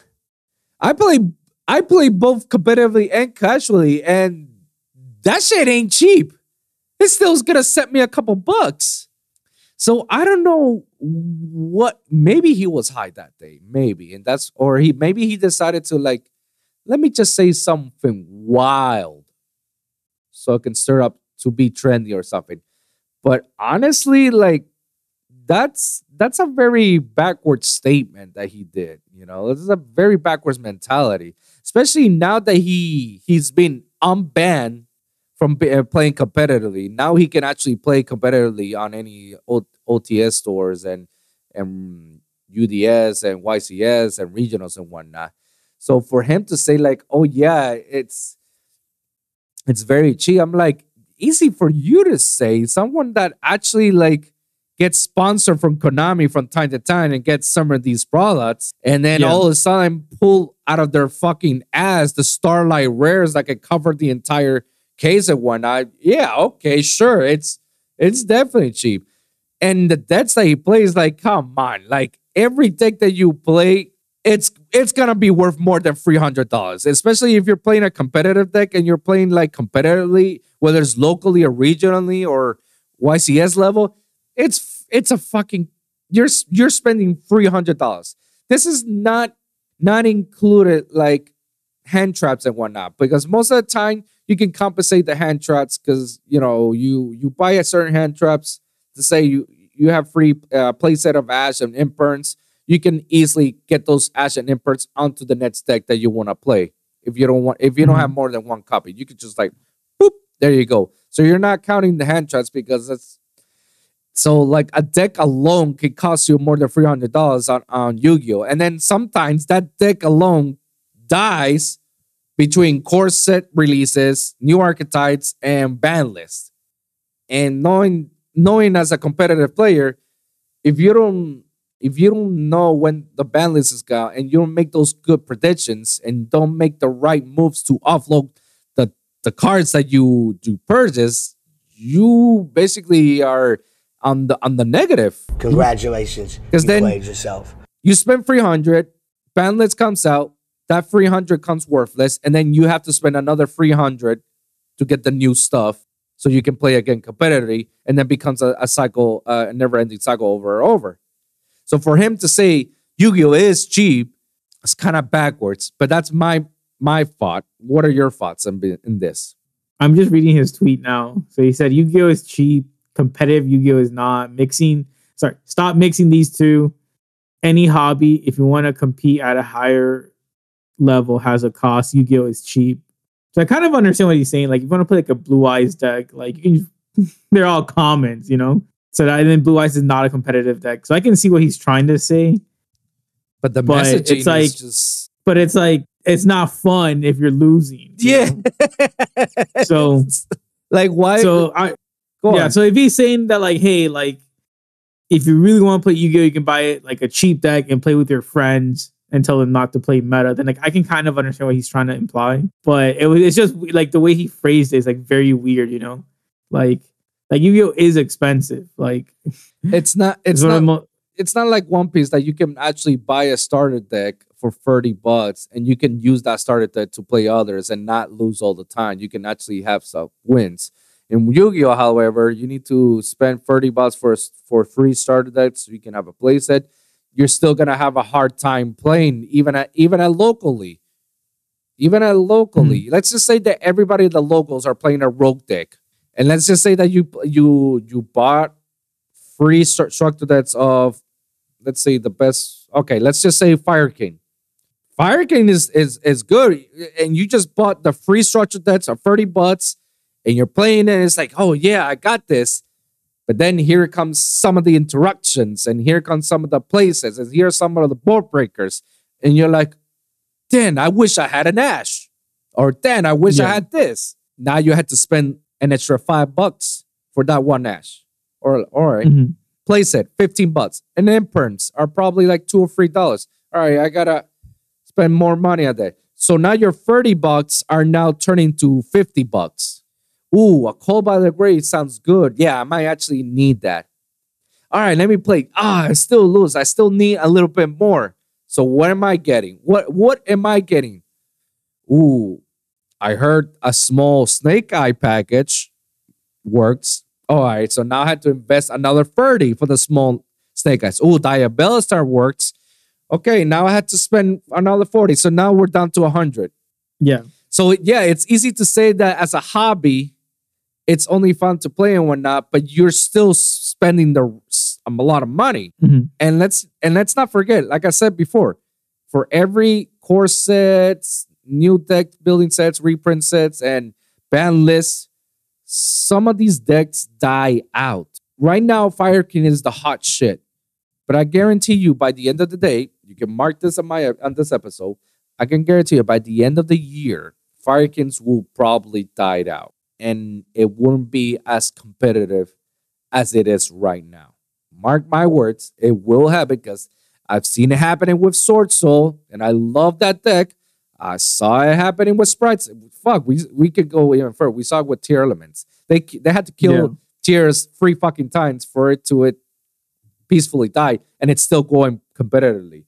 I play I play both competitively and casually, and that shit ain't cheap. It still's gonna set me a couple bucks. So I don't know what. Maybe he was high that day, maybe, and that's or he maybe he decided to like, let me just say something wild, so it can stir up to be trendy or something. But honestly, like that's that's a very backward statement that he did. You know, this is a very backwards mentality, especially now that he he's been unbanned from uh, playing competitively. Now he can actually play competitively on any o- OTS stores and and UDS and YCS and regionals and whatnot. So for him to say like, "Oh yeah, it's it's very cheap," I'm like, easy for you to say. Someone that actually like gets sponsored from Konami from time to time and gets some of these products, and then Yeah. all of a sudden pull out of their fucking ass the Starlight Rares that could cover the entire case and whatnot. Yeah, okay, sure, it's it's definitely cheap. And the decks that he plays, like, come on, like every deck that you play, it's it's gonna be worth more than three hundred dollars, especially if you're playing a competitive deck and you're playing like competitively, whether it's locally or regionally or YCS level. It's it's a fucking you're you're spending three hundred dollars. This is not not included like hand traps and whatnot because most of the time you can compensate the hand traps because you know you you buy a certain hand traps to say you you have free uh, play set of ash and imperms you can easily get those ash and imperms onto the next deck that you want to play. If you don't want if you don't Mhm. have more than one copy you could just like boop there you go. So you're not counting the hand traps because that's so like a deck alone can cost you more than three hundred dollars on on Yu-Gi-Oh, and then sometimes that deck alone dies between core set releases, new archetypes, and ban lists. And knowing knowing as a competitive player, if you don't if you don't know when the ban list is gone and you don't make those good predictions and don't make the right moves to offload the the cards that you you purchase, you basically are on the on the negative. Congratulations. 'Cause you then- played yourself. You spend 300, ban list comes out, that 300 comes worthless, and then you have to spend another 300 to get the new stuff so you can play again competitively, and then becomes a, a cycle, uh, a never ending cycle over and over. So for him to say Yu Gi Oh! is cheap, it's kind of backwards, but that's my my thought. What are your thoughts in, in this? I'm just reading his tweet now. So he said Yu-Gi-Oh is cheap, competitive Yu-Gi-Oh is not. Mixing, sorry, stop mixing these two. Any hobby, if you want to compete at a higher level, has a cost. Yu-Gi-Oh is cheap. So I kind of understand what he's saying. Like, if you want to play like a Blue Eyes deck, like you can, they're all commons, you know. So that and then Blue Eyes is not a competitive deck. So I can see what he's trying to say, But the But messaging it's like- just but it's like it's not fun if you're losing. you yeah. So like why? so I go yeah. on. So if he's saying that like, hey, like if you really want to play Yu-Gi-Oh, you can buy it like a cheap deck and play with your friends and tell them not to play meta. Then like I can kind of understand what he's trying to imply. But it was it's just like the way he phrased it is like very weird, you know? Like like Yu-Gi-Oh is expensive. Like it's not. It's not mo- it's not like One Piece that you can actually buy a starter deck for thirty bucks and you can use that starter deck to play others and not lose all the time. You can actually have some wins. In Yu-Gi-Oh, however, you need to spend thirty bucks for for three starter decks so you can have a playset. You're still gonna have a hard time playing even at even at locally. Even at locally, mm. let's just say that everybody the locals are playing a rogue deck, and let's just say that you you you bought free structure decks of let's say the best. Okay, let's just say Fire King. Fire King is is is good, and you just bought the free structure decks of thirty bucks, and you're playing it. And it's like, oh yeah, I got this. But then here comes some of the interruptions, and here comes some of the places, and here are some of the board breakers, and you're like, Dan, I wish I had an Ash, or Dan, I wish I had this. Now you had to spend an extra five bucks for that one Ash, or or Mhm. playset, 15 bucks. And then perms are probably like two or three dollars. All right, I gotta spend more money on that. So now your 30 bucks are now turning to 50 bucks. Ooh, a call by the grave sounds good. Yeah, I might actually need that. All right, let me play. Ah, I still lose. I still need a little bit more. So what am I getting? What what am I getting? Ooh, I heard a small snake eye package works. All right, so now I had to invest another 30 for the small snake eyes. Ooh, Diabellstar works. Okay, now I had to spend another 40. So now we're down to 100. Yeah. So yeah, it's easy to say that as a hobby, it's only fun to play and whatnot, but you're still spending the um, a lot of money. Mhm. And let's and let's not forget, like I said before, for every core sets, new deck building sets, reprint sets, and ban lists, some of these decks die out. Right now, Fire King is the hot shit. But I guarantee you, by the end of the day, you can mark this on my on this episode. I can guarantee you, by the end of the year, Fire Kings will probably die out, and it wouldn't be as competitive as it is right now. Mark my words, it will happen because I've seen it happening with Swordsoul, and I love that deck. I saw it happening with Sprights. Fuck, we we could go even further. We saw it with Tearlaments. They they had to kill Yeah. tiers three fucking times for it to it peacefully die, and it's still going competitively.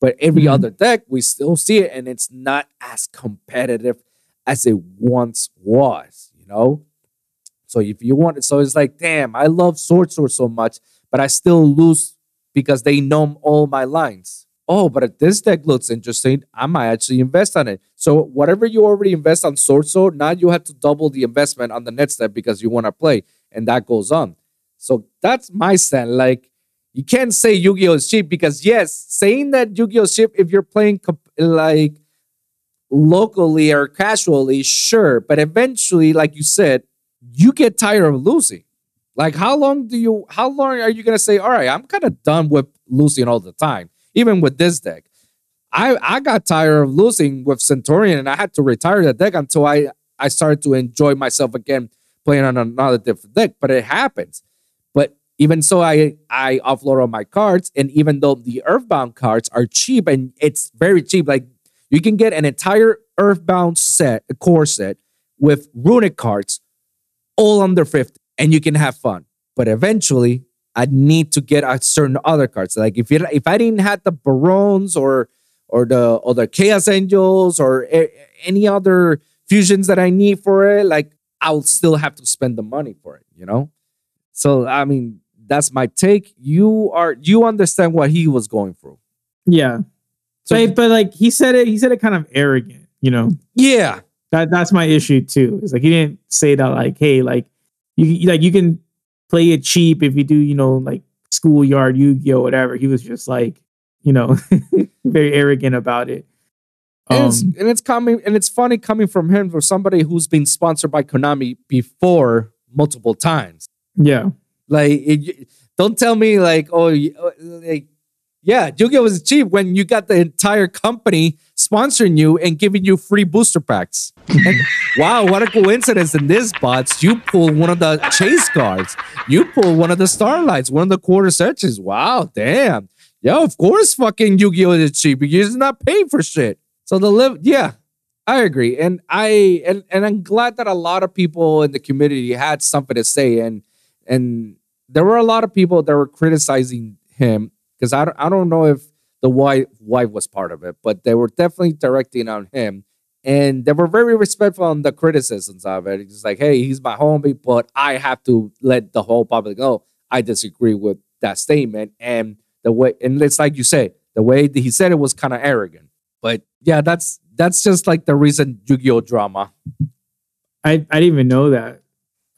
But every Mhm. other deck, we still see it, and it's not as competitive as it once was. Know. So if you want it, so it's like, damn, I love Swordsoul so much, but I still lose because they know all my lines. Oh, but if this deck looks interesting, I might actually invest on it. So whatever you already invest on Swordsoul, now you have to double the investment on the next step because you want to play, and that goes on. So that's my stand. Like you can't say Yu-Gi-Oh is cheap because yes, saying that Yu-Gi-Oh is cheap if you're playing comp- like locally or casually, sure. But eventually, like you said, you get tired of losing. Like, how long do you, how long are you going to say, all right, I'm kind of done with losing all the time, even with this deck? I, I got tired of losing with Centurion and I had to retire the deck until I, I started to enjoy myself again playing on another different deck. But it happens. But even so, I, I offload all my cards. And even though the Earthbound cards are cheap and it's very cheap, like you can get an entire Earthbound set, a core set with Runick cards all under 50 and you can have fun. But eventually, I'd need to get a certain other cards. Like if if I didn't have the Barons or or the or the Chaos Angels or a- any other fusions that I need for it, like I'll still have to spend the money for it, you know? So I mean, that's my take. You are you understand what he was going through. Yeah. So but, but like he said it, he said it kind of arrogant. You know, Yeah. that that's my issue too. It's like he didn't say that like, hey, like you like you can play it cheap if you do, you know, like schoolyard Yu-Gi-Oh, whatever. He was just like, you know, very arrogant about it. And, it's, Um, and it's coming and it's funny coming from him for somebody who's been sponsored by Konami before multiple times. yeah. Like, it, don't tell me like, oh, uh, like, yeah, Yu-Gi-Oh was cheap when you got the entire company sponsoring you and giving you free booster packs. And, wow, what a coincidence! In this bots, you pull one of the chase cards, you pull one of the starlights, one of the quarter centuries. Wow, damn, yeah, of course, fucking Yu-Gi-Oh is cheap you're not paying for shit. So the live, yeah, I agree, and I and and I'm glad that a lot of people in the community had something to say, and and there were a lot of people that were criticizing him because I don't, I don't know if the wife wife was part of it, but they were definitely directing on him, and they were very respectful on the criticisms of it. It's like, hey, he's my homie, but I have to let the whole public know I disagree with that statement, and the way and it's like you say, the way that he said it was kind of arrogant. But yeah, that's that's just like the recent Yu-Gi-Oh drama. I, I didn't even know that.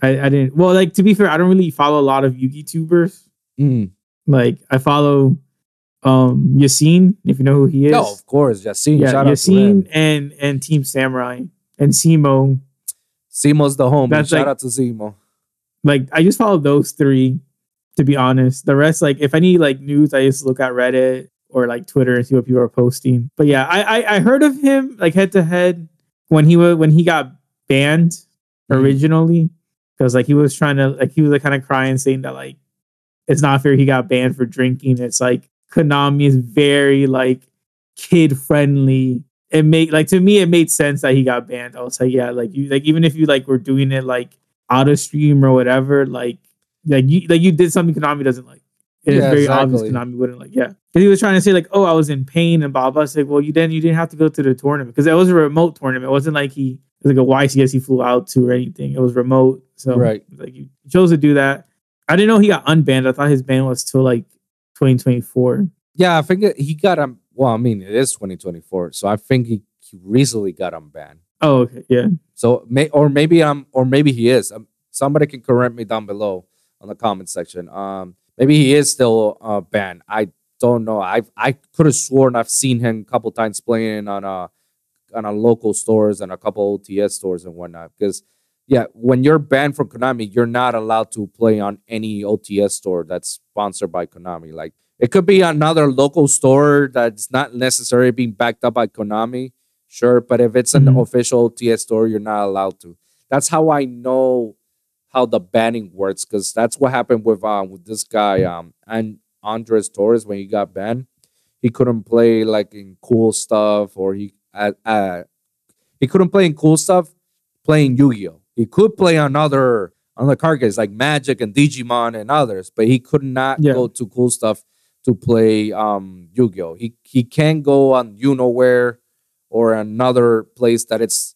I, I didn't well like to be fair, I don't really follow a lot of Yugi tubers. Mm. Like I follow um Yassine, if you know who he is. No, of course, Yassine. yeah, shout out to him. Yassine and and Team Samurai and Simo. Simo's the home. Shout like- out to Simo. Like I just follow those three, to be honest. The rest, like if I need like news, I just look at Reddit or like Twitter and see what people are posting. But yeah, I I, I heard of him like head to head when he was when he got banned Mhm. originally. Because like he was trying to like he was like kind of crying saying that like it's not fair he got banned for drinking. It's like Konami is very like kid friendly. It made like to me it made sense that he got banned. I was like, yeah, like you like even if you like were doing it like out of stream or whatever, like like you like you did something Konami doesn't like. It is Yeah, very obvious. Konami wouldn't like, yeah. Because he was trying to say like, oh, I was in pain and blah blah. It's like, well, you didn't you didn't have to go to the tournament because it was a remote tournament. It wasn't like he it was like a YCS he flew out to or anything. It was remote, so Right. like you chose to do that. I didn't know he got unbanned. I thought his ban was till like 2024. Yeah, I think he got him. Well, I mean, it is 2024, so I think he, he recently got him banned. Oh, okay, yeah. So, may or maybe I'm, or maybe he is. Um, somebody can correct me down below on the comment section. Um, maybe he is still uh, banned. I don't know. I I could have sworn I've seen him a couple times playing on a on a local stores and a couple OTS stores and whatnot. Because yeah, when you're banned from Konami, you're not allowed to play on any OTS store that's sponsored by Konami. Like it could be another local store that's not necessarily being backed up by Konami. Sure, but if it's an Mhm. official OTS store, you're not allowed to. That's how I know how the banning works because that's what happened with um with this guy um and Andres Torres when he got banned. He couldn't play like in cool stuff or he uh, uh he couldn't play in cool stuff playing Yu-Gi-Oh. He could play on other on the card games like Magic and Digimon and others, but he could not Yeah. go to cool stuff to play um Yu-Gi-Oh. He he can go on you know where or another place that it's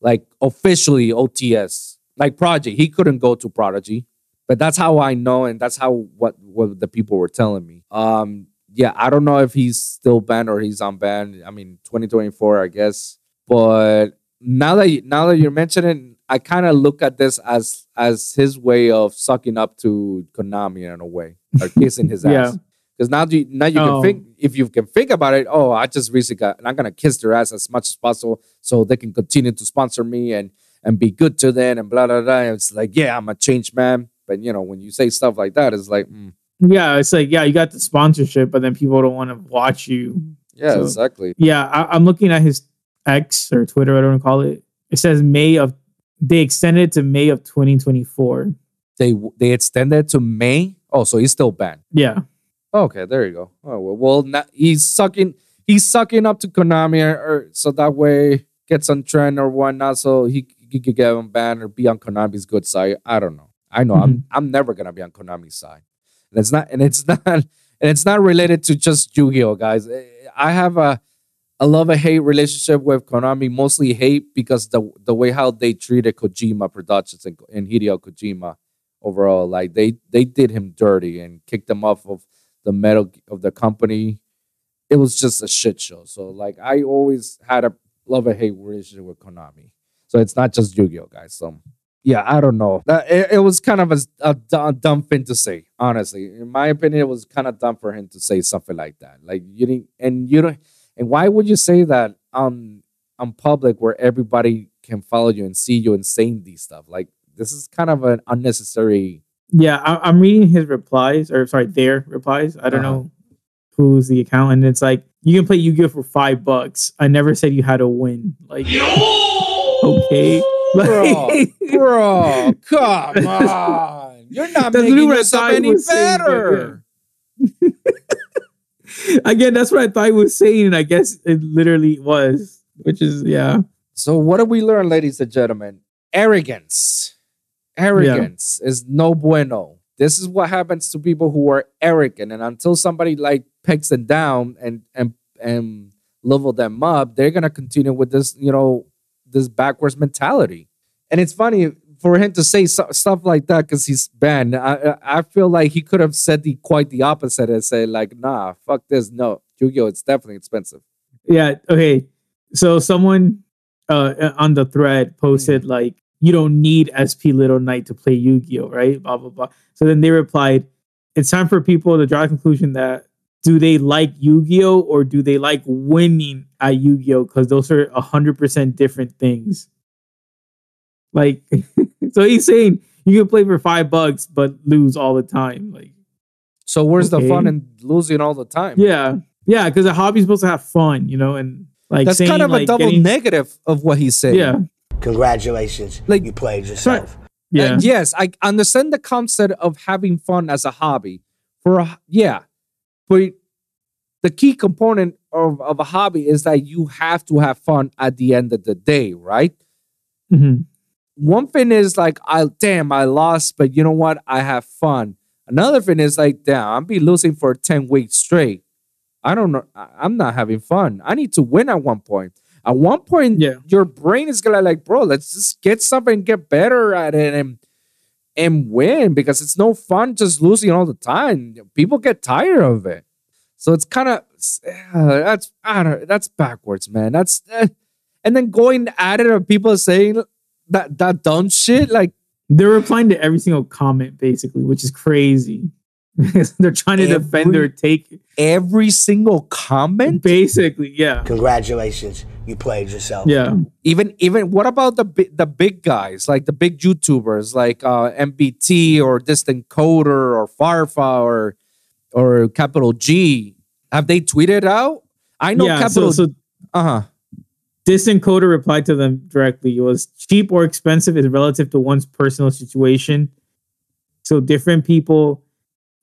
like officially OTS, like Project. He couldn't go to Prodigy, but that's how I know, and that's how what what the people were telling me. Um, yeah, I don't know if he's still banned or he's unbanned. I mean, 2024, I guess. But now that you, now that you're mentioning, I kind of look at this as as his way of sucking up to Konami in a way, or kissing his Yeah. ass. Because now, you, now you Oh. can think if you can think about it. Oh, I just recently got, and I'm gonna kiss their ass as much as possible so they can continue to sponsor me and and be good to them and blah blah blah. It's like, yeah, I'm a changed man. But you know, when you say stuff like that, it's like, mm, Yeah, it's like, yeah, you got the sponsorship, but then people don't want to watch you. yeah, So- exactly. Yeah, I, I'm looking at his X or Twitter, whatever you want to call it. It says May of, they extended it to May of 2024. They they extended to May. Oh, so he's still banned. Yeah. Okay, there you go. Oh well, well now he's sucking he's sucking up to Konami or, or so that way gets on trend or whatnot, so he, he could get him banned or be on Konami's good side. I don't know. I know I'm I'm never gonna be on Konami's side. And it's not and it's not and it's not related to just Yu-Gi-Oh, guys. Eh, I have a a love a hate relationship with Konami, mostly hate because the the way how they treated Kojima Productions and, and Hideo Kojima overall, like they they did him dirty and kicked him off of the metal of the company. It was just a shit show. So like I always had a love a hate relationship with Konami. So it's not just Yu-Gi-Oh, guys. So yeah, I don't know. It, it was kind of a, a, du- dumb thing to say, honestly. In my opinion, it was kind of dumb for him to say something like that. Like you didn't, and you don't, and why would you say that on on public where everybody can follow you and see you and saying these stuff? Like this is kind of an unnecessary. Yeah, I, I'm reading his replies, or sorry, their replies. I don't Uh-huh. know who's the account, and it's like you can play Yu-Gi-Oh for five bucks. I never said you had to win. Like, okay, Bro, Like- bro, come on. You're not That's making literally what I yourself any was saying, better. Again, that's what I thought he was saying, and I guess it literally was, which is yeah, So what do we learn, ladies and gentlemen? Arrogance. Arrogance is no bueno. This is what happens to people who are arrogant. And until somebody like picks them down and and and level them up, they're gonna continue with this, you know, this backwards mentality. And it's funny for him to say so- stuff like that because he's banned. I, I feel like he could have said the quite the opposite and say like, nah, fuck this. No, Yu-Gi-Oh, it's definitely expensive. yeah. Okay, so someone uh on the thread posted like you don't need SP Little Knight to play Yu-Gi-Oh, right? Blah blah blah. So then they replied, "It's time for people to draw a conclusion that do they like Yu-Gi-Oh or do they like winning at Yu-Gi-Oh? Because those are hundred percent different things." Like, so he's saying you can play for five bucks but lose all the time. Like, So where's the fun in losing all the time? yeah, yeah, because a hobby's supposed to have fun, you know, and like That's saying, kind of a double getting- negative of what he's saying. Yeah, Congratulations. Like- you played yourself. yeah, And yes, I understand the concept of having fun as a hobby. For a, yeah, but the key component of, of a hobby is that you have to have fun at the end of the day, right? Mhm. One thing is like, I damn, I lost, but you know what? I have fun. Another thing is like, damn, I'm be losing for 10 weeks straight. I don't know. I'm not having fun. I need to win at one point. At one point, Yeah. your brain is gonna like, bro, let's just get something, get better at it, and and win because it's no fun just losing all the time. People get tired of it. So it's kind of that's I don't that's backwards, man. That's eh. and then going at it of people saying that that dumb shit like They're replying to every single comment basically, which is crazy. They're trying to defend their take. every single comment. Basically, yeah, Congratulations. You played yourself. yeah, Even even what about the the big guys like the big YouTubers like uh, MBT or Distant Coder or Farfa or or Capital G? Have they tweeted out? I know yeah. Capital. So, so uh huh. Distant Coder replied to them directly. It was cheap or expensive is relative to one's personal situation. So different people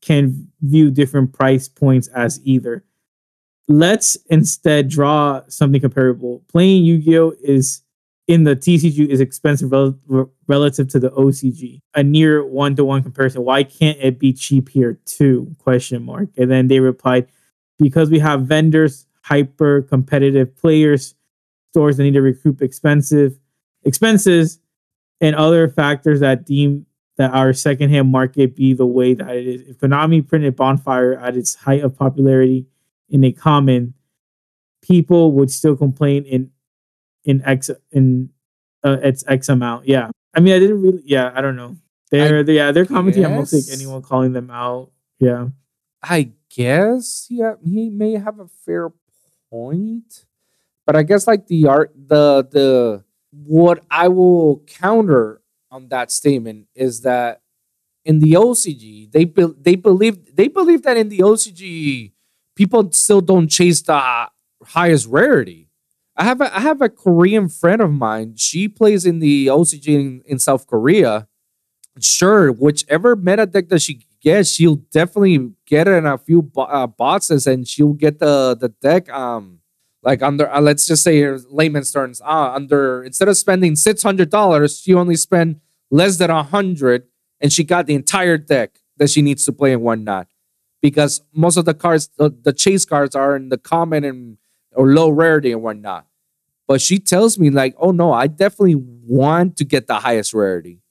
can view different price points as either. Let's instead draw something comparable. Playing Yu-Gi-Oh is in the TCG is expensive rel- relative to the OCG. A near one-to-one comparison. Why can't it be cheap here too? Question mark. And then they replied, because we have vendors, hyper competitive players, stores that need to recoup expensive expenses, and other factors that deem that our secondhand market be the way that it is. If Konami printed Bonfire at its height of popularity in a common, people would still complain in in X in uh, its X amount. Yeah, I mean, I didn't really. Yeah, I don't know. They're, they yeah, they're commenting. I don't think anyone calling them out. Yeah, I guess yeah, he may have a fair point, but I guess like the art, the the what I will counter on that statement is that in the OCG they be, they believe they believe that in the OCG people still don't chase the highest rarity. I have a, I have a Korean friend of mine. She plays in the OCG in, in South Korea. Sure, whichever meta deck that she gets, she'll definitely get it in a few bo- uh, boxes, and she'll get the the deck. Um, like under uh, let's just say layman's terms, uh, under instead of spending six hundred dollars, she only spent less than a hundred, and she got the entire deck that she needs to play and whatnot. Because most of the cards, the, the chase cards, are in the common and or low rarity and whatnot. But she tells me like, oh no, I definitely want to get the highest rarity.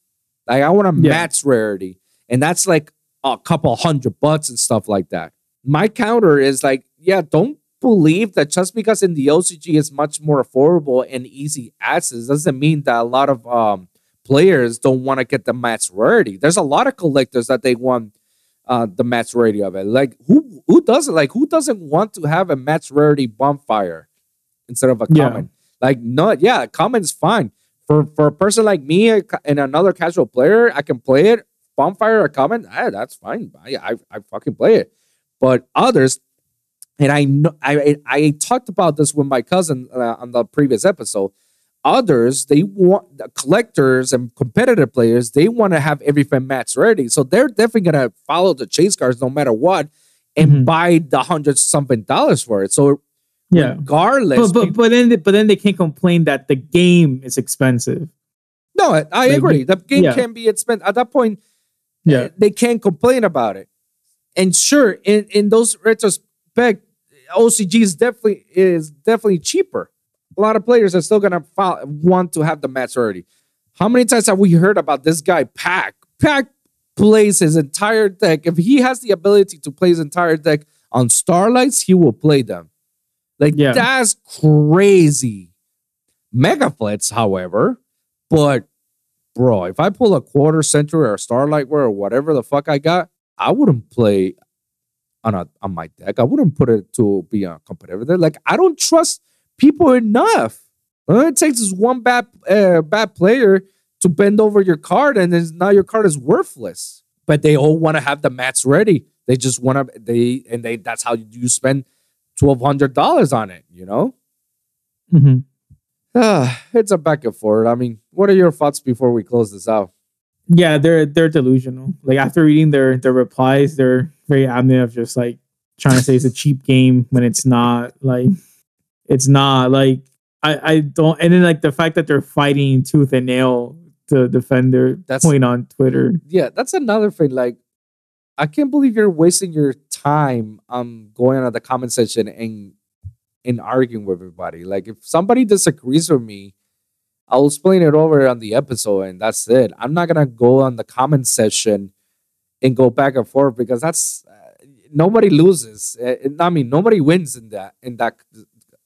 Like I want to Yeah. match rarity, and that's like a couple hundred bucks and stuff like that. My counter is like, yeah, don't believe that just because in the OCG is much more affordable and easy access doesn't mean that a lot of um, players don't want to get the match rarity. There's a lot of collectors that they want uh, the match rarity of it. Like who who doesn't like who doesn't want to have a match rarity bonfire instead of a Yeah. common? Like no, yeah, common's fine for for a person like me and another casual player. I can play it bonfire or common. ah, that's fine. I, I I fucking play it. But others, and I know I I, talked about this with my cousin uh, on the previous episode. Others, they want the collectors and competitive players, they want to have everything match ready. So they're definitely gonna follow the chase cards no matter what and Mhm. buy the hundred something dollars for it. So Yeah. regardless, But, but but then they- but then they can't complain that the game is expensive. no, I, I like, agree. The game yeah. can be expensive. At that point, Yeah. they can't complain about it. And sure, in, in those retrospect, OCG is definitely is definitely cheaper. A lot of players are still gonna want to have the match already. How many times have we heard about this guy Pack? Pack plays his entire deck. If he has the ability to play his entire deck on Starlights, he will play them. Like Yeah. that's crazy. Megaflits, however, but bro, if I pull a quarter century or a starlight Wear or whatever the fuck I got, I wouldn't play on a on my deck. I wouldn't put it to be a competitive. Like I don't trust people enough. All it takes is one bad uh, bad player to bend over your card, and then now your card is worthless. But they all want to have the mats ready. They just want to they and they that's how you spend twelve hundred dollars on it. You know. Mhm. Ah, it's a back and forth. I mean, what are your thoughts before we close this out? Yeah, they're they're delusional. Like after reading their their replies, they're very adamant of just like trying to say it's a cheap game when it's not. Like it's not. Like I I don't. And then like the fact that they're fighting tooth and nail to defend their That's- point on Twitter. Yeah, that's another thing. Like, I can't believe you're wasting your time um going on the comment section and and arguing with everybody. Like, if somebody disagrees with me, I'll explain it over on the episode, and that's it. I'm not gonna go on the comment section and go back and forth because that's uh, nobody loses. Uh, I mean, nobody wins in that in that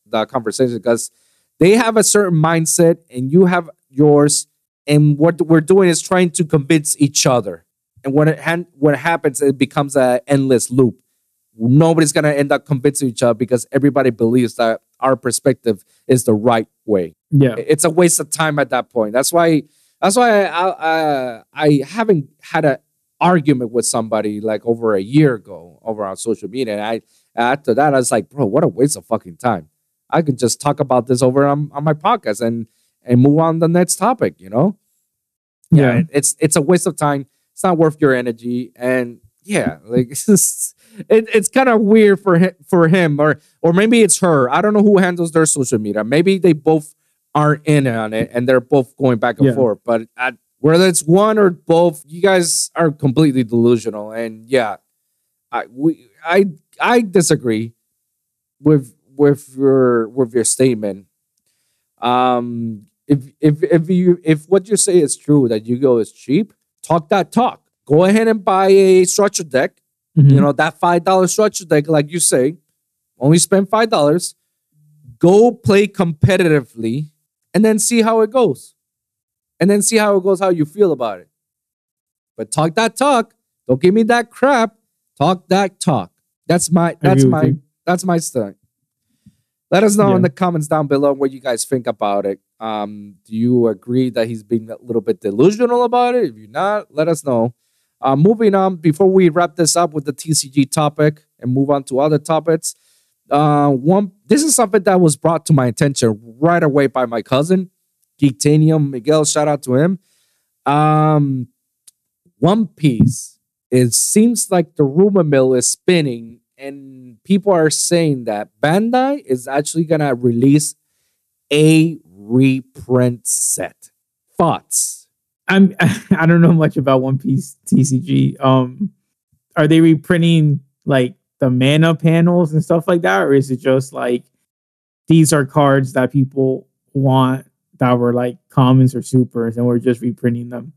that conversation because they have a certain mindset and you have yours, and what we're doing is trying to convince each other. And when it han- when it happens, it becomes an endless loop. Nobody's gonna end up convincing each other because everybody believes that our perspective is the right way Yeah. it's a waste of time at that point. That's why. That's why I I, I haven't had an argument with somebody like over a year ago over on social media. And I after that I was like, bro, what a waste of fucking time. I could just talk about this over on, on my podcast and and move on to the next topic. You know? Yeah. it- it's it's a waste of time. It's not worth your energy. And yeah, like it's just, it, it's kind of weird for him, for him or or maybe it's her. I don't know who handles their social media. Maybe they both aren't in on it and they're both going back and Yeah. forth. But whether it's one or both, you guys are completely delusional. And yeah, I we I I disagree with with your with your statement. Um, if if if you if what you say is true that Yu-Gi-Oh is cheap, talk that talk. Go ahead and buy a structure deck. Mhm. You know that five dollar structure deck, like you say, only spend five dollars. Go play competitively, and then see how it goes, and then see how it goes, how you feel about it. But talk that talk. Don't give me that crap. Talk that talk. That's my that's my you. that's my style. Let us know in the comments down below what you guys think about it. Um, do you agree that he's being a little bit delusional about it? If you're not, let us know. Uh, moving on, before we wrap this up with the TCG topic and move on to other topics, uh, one this is something that was brought to my attention right away by my cousin, Geektanium Miguel. Shout out to him. Um, One Piece. It seems like the rumor mill is spinning, and people are saying that Bandai is actually gonna release a reprint set. Thoughts? I'm I don't know much about One Piece TCG. Um, are they reprinting like the mana panels and stuff like that, or is it just like these are cards that people want that were like commons or supers, and we're just reprinting them?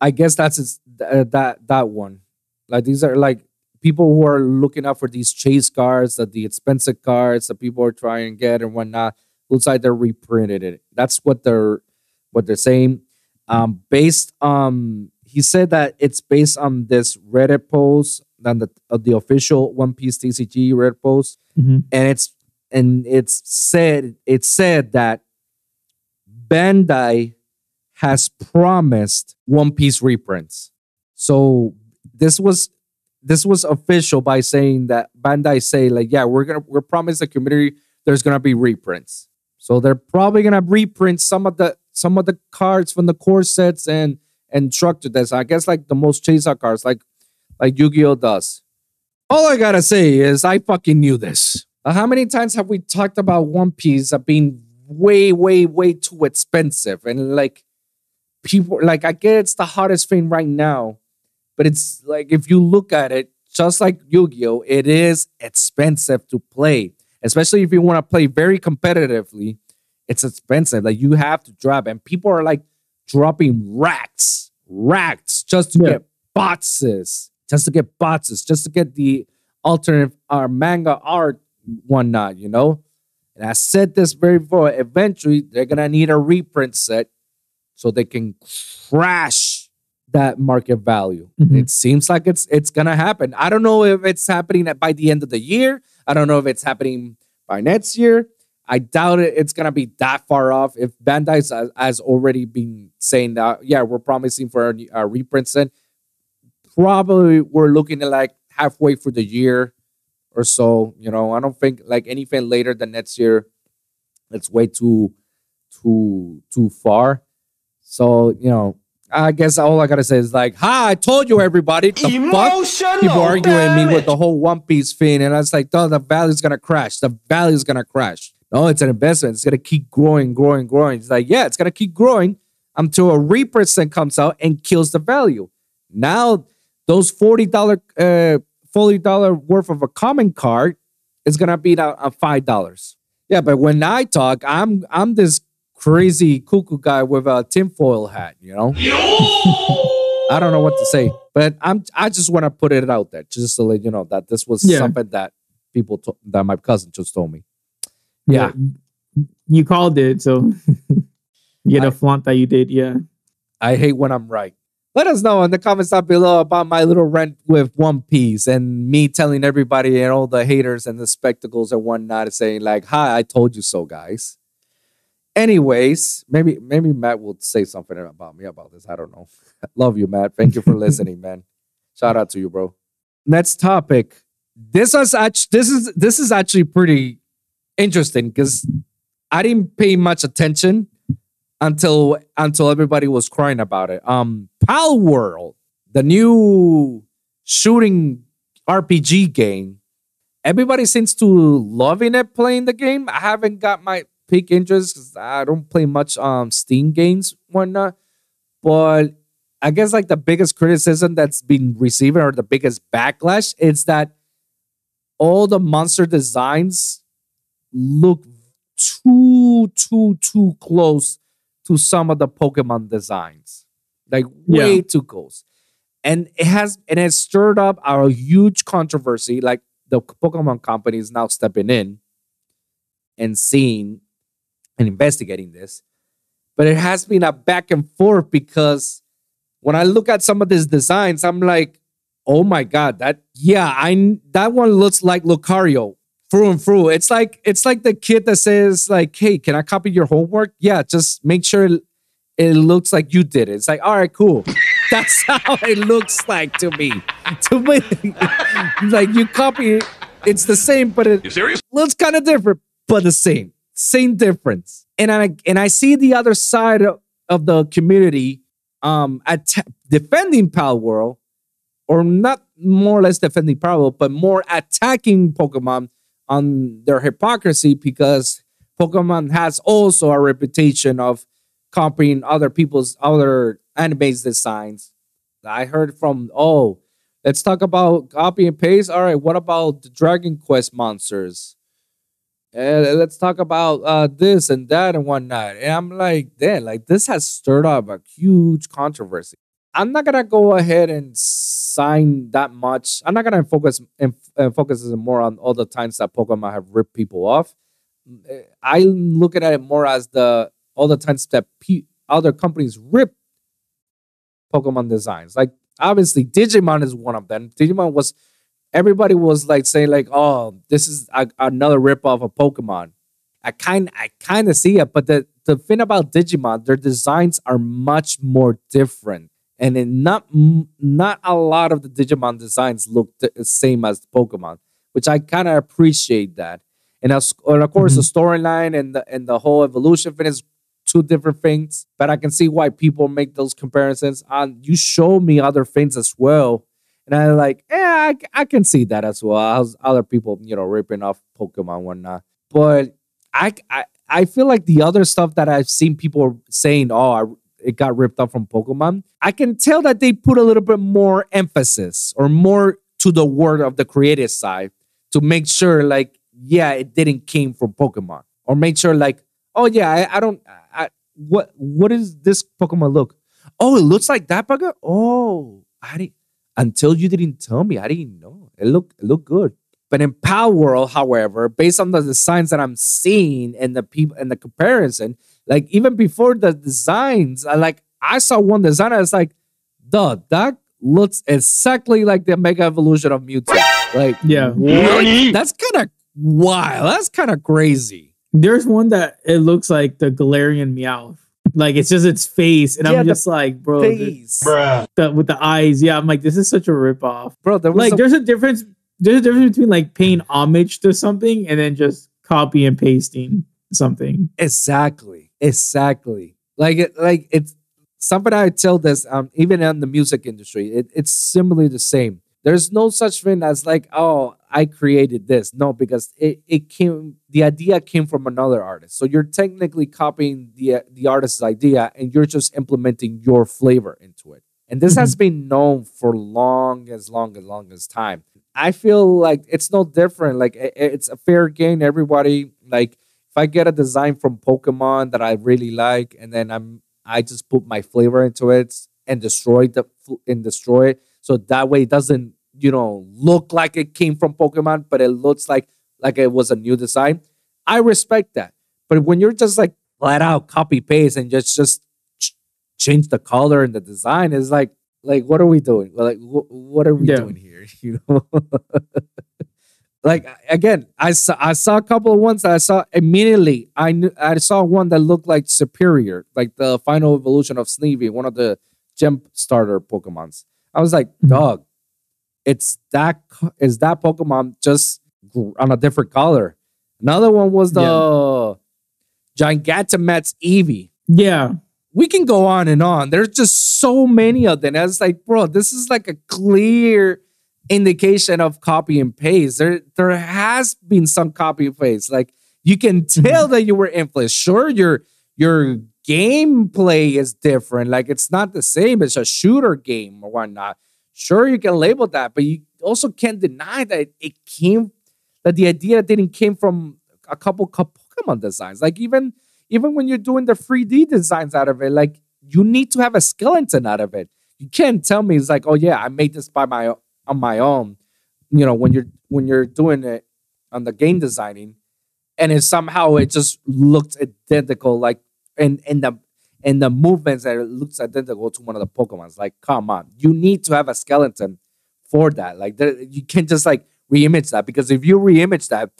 I guess that's uh, that that one. Like these are like people who are looking out for these chase cards, that the expensive cards that people are trying to get and whatnot, looks like they're reprinted it. That's what they're what they're saying. Um, based um he said that it's based on this Reddit post, than the uh, the official One Piece TCG Reddit post, Mhm. and it's and it's said it said that Bandai has promised One Piece reprints. So this was this was official by saying that Bandai say like, yeah, we're gonna we're promised the community there's gonna be reprints. So they're probably gonna reprint some of the some of the cards from the core sets and and structure this. I guess like the most chaser cards, like like Yu-Gi-Oh does. All I gotta say is I fucking knew this. How many times have we talked about One Piece as being way, way, way too expensive? And like people like I get it's the hottest thing right now, but it's like if you look at it, just like Yu-Gi-Oh, it is expensive to play, especially if you want to play very competitively. It's expensive. Like you have to drop, and people are like dropping racks, racks just to Yeah. get boxes, just to get boxes, just to get the alternate or manga art, whatnot. You know. And I said this very before. Eventually, they're gonna need a reprint set so they can crash that market value. Mhm. It seems like it's it's gonna happen. I don't know if it's happening at- by the end of the year. I don't know if it's happening by next year. I doubt it. It's gonna be that far off. If Bandai has, has already been saying that, yeah, we're promising for a, a reprint set. Probably we're looking at like halfway through the year or so. You know, I don't think like anything later than next year. It's way too, too, too far. So you know, I guess all I gotta say is like, "Hi, I told you, everybody." The fuck? People arguing me with the whole One Piece thing, and I was like, "Oh, the valley's gonna crash. The valley's gonna crash." No, it's an investment. It's gonna keep growing, growing, growing. It's like, yeah, it's gonna keep growing until a repercent comes out and kills the value. Now, those forty dollar, uh, forty dollar worth of a common card is gonna be now uh, five dollars. Yeah, but when I talk, I'm I'm this crazy cuckoo guy with a tinfoil hat, you know. I don't know what to say, but I'm I just want to put it out there just to let you know that this was Yeah. something that people to, that my cousin just told me. Yeah. You called it, so you a flaunt that you did. Yeah. I hate when I'm right. Let us know in the comments down below about my little rant with One Piece and me telling everybody and all the haters and the spectacles and whatnot saying like, "Hi, I told you so, guys." Anyways, maybe maybe Matt will say something about me about this. I don't know. Love you, Matt. Thank you for listening, man. Shout out to you, bro. Next topic. This was actually this is this is actually pretty interesting because I didn't pay much attention until until everybody was crying about it. Um, Palworld, the new shooting RPG game. Everybody seems to loving it playing the game. I haven't got my peak interest because I don't play much um Steam games whatnot. But I guess like the biggest criticism that's been receiving or the biggest backlash is that all the monster designs look too too too close to some of the Pokemon designs. Like way Yeah. too close. And it has and it stirred up a huge controversy. Like the Pokemon company is now stepping in and seeing and investigating this. But it has been a back and forth because when I look at some of these designs, I'm like, oh my god, that yeah, I that one looks like Lucario through and through. It's like it's like the kid that says like, "Hey, can I copy your homework?" Yeah, just make sure it, it looks like you did it. It's like, all right, cool. That's how it looks like to me. To me, like you copy it, it's the same, but it You serious? looks kind of different, but the same, same difference. And I and I see the other side of, of the community um atta- defending Palworld, or not more or less defending Palworld, but more attacking Pokemon on their hypocrisy because Pokemon has also a reputation of copying other people's other anime's designs. I heard from oh, let's talk about copy and paste. All right, what about the Dragon Quest monsters? Uh, let's talk about uh, this and that and whatnot. And I'm like, damn, like this has stirred up a huge controversy. I'm not gonna go ahead and sign that much. I'm not gonna focus and focus more on all the times that Pokemon have ripped people off. I'm looking at it more as the all the times that other companies rip Pokemon designs. Like obviously, Digimon is one of them. Digimon was everybody was like saying like, "Oh, this is a, another rip off of Pokemon." I kind I kind of see it, but the the thing about Digimon, their designs are much more different, and in not not a lot of the Digimon designs look the same as Pokemon, which I kind of appreciate that. And, as, and of course, the mm-hmm. storyline and the and the whole evolution thing is two different things. But I can see why people make those comparisons. And you show me other things as well, and I'm like, yeah, I, I can see that as well. As other people, you know, ripping off Pokemon whatnot. But I, I I feel like the other stuff that I've seen people saying, oh, I, it got ripped off from Pokemon. I can tell that they put a little bit more emphasis or more to the word of the creative side to make sure, like, yeah, it didn't came from Pokemon, or make sure, like, oh yeah, I, I don't, I, what what is this Pokemon look? Oh, it looks like that Pokemon. Oh, I didn't until you didn't tell me. I didn't know. It looked it looked good. But in Palworld, however, based on the designs that I'm seeing and the people and the comparison, like even before the designs, I like I saw one design, I was like, duh, that looks exactly like the Mega Evolution of Mewtwo. Like, Yeah. what? That's kind of wild. That's kind of crazy. There's one that it looks like the Galarian Meowth. Like it's just its face, and Yeah, I'm just like, bro, the, Face. the- with the eyes. Yeah, I'm like, this is such a ripoff. Bro, there was Like, a- there's a difference. There's a difference between like paying homage to something and then just copy and pasting something. Exactly. Exactly. Like it like it's something I tell this um even in the music industry, it, it's similarly the same. There's no such thing as like, oh, I created this. No, because it, it came the idea came from another artist. So you're technically copying the the artist's idea and you're just implementing your flavor into it. And this has been known for long as long as long as time. I feel like it's no different. Like it's a fair game. Everybody like if I get a design from Pokemon that I really like, and then I'm I just put my flavor into it and destroy the and destroy it, so that way it doesn't you know look like it came from Pokemon, but it looks like like it was a new design. I respect that, but when you're just like flat out copy paste and just just ch- change the color and the design, is like like what are we doing? Like wh- what are we Yeah. doing here? You know. like again, I saw I saw a couple of ones that I saw immediately. I knew I saw one that looked like Serperior, like the final evolution of Snivy, one of the gem starter Pokemons. I was like, Mhm. dog, it's that is that Pokemon just on a different color. Another one was the Gigantamax Eevee. Yeah, We can go on and on. There's just so many of them. I was like, bro, this is like a clear indication of copy and paste. There, there has been some copy and paste. Like you can mm-hmm. tell that you were influenced. Sure, your your gameplay is different. Like it's not the same. It's a shooter game or whatnot. Sure, you can label that, but you also can't deny that it came that the idea didn't came from a couple Pokemon designs. Like even even when you're doing the 3D designs out of it, like you need to have a skeleton out of it. You can't tell me it's like, oh yeah, I made this by my on my own. You know, when you're when you're doing it on the game designing, and it somehow it just looks identical, like in in the in the movements that it looks identical to one of the Pokemons. Like, come on, you need to have a skeleton for that. Like, there, you can't just like reimage that because if you reimage that,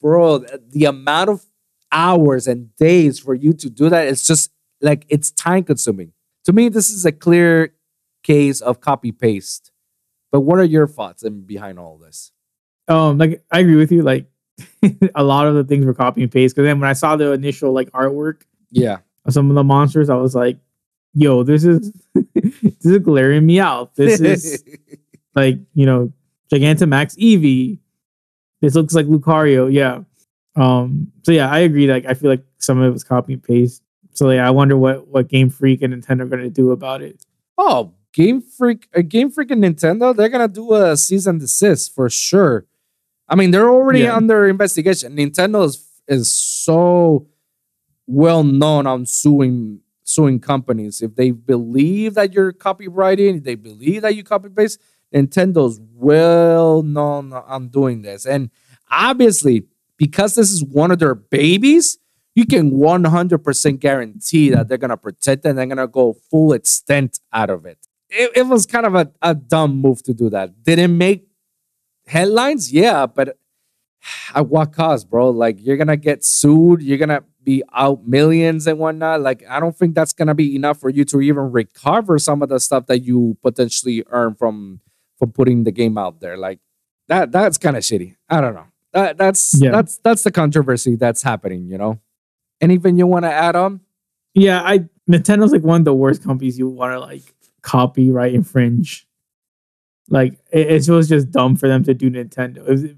bro, the amount of hours and days for you to do that, it's just like it's time consuming. To me, this is a clear case of copy paste. But what are your thoughts and behind all this? um, like I agree with you. Like a lot of the things were copy and paste. Because then when I saw the initial like artwork Yeah, of some of the monsters, I was like, "Yo, this is this is glaring me out. This is like you know Gigantamax Eevee. This looks like Lucario. Yeah. Um. So yeah, I agree. Like I feel like some of it was copy and paste. So yeah, I wonder what what Game Freak and Nintendo are going to do about it. Oh, Game Freak, uh, Game Freak and Nintendo, they're gonna do a cease and desist for sure. I mean, they're already Yeah. under investigation. Nintendo is is so well known on suing suing companies if they believe that you're copywriting, they believe that you copy paste. Nintendo's well known on doing this, and obviously because this is one of their babies, you can 100% guarantee that they're gonna protect it and they're gonna go full extent out of it. It, it was kind of a, a dumb move to do that. Did it make headlines? Yeah, but at what cost, bro? Like you're gonna get sued, you're gonna be out millions and whatnot. Like I don't think that's gonna be enough for you to even recover some of the stuff that you potentially earn from from putting the game out there. Like that that's kind of shitty. I don't know. That that's Yeah. that's that's the controversy that's happening, you know. Anything you want to add on? Yeah, I Nintendo's like one of the worst companies you want to like copyright infringe. Like it, it was just dumb for them to do Nintendo. If,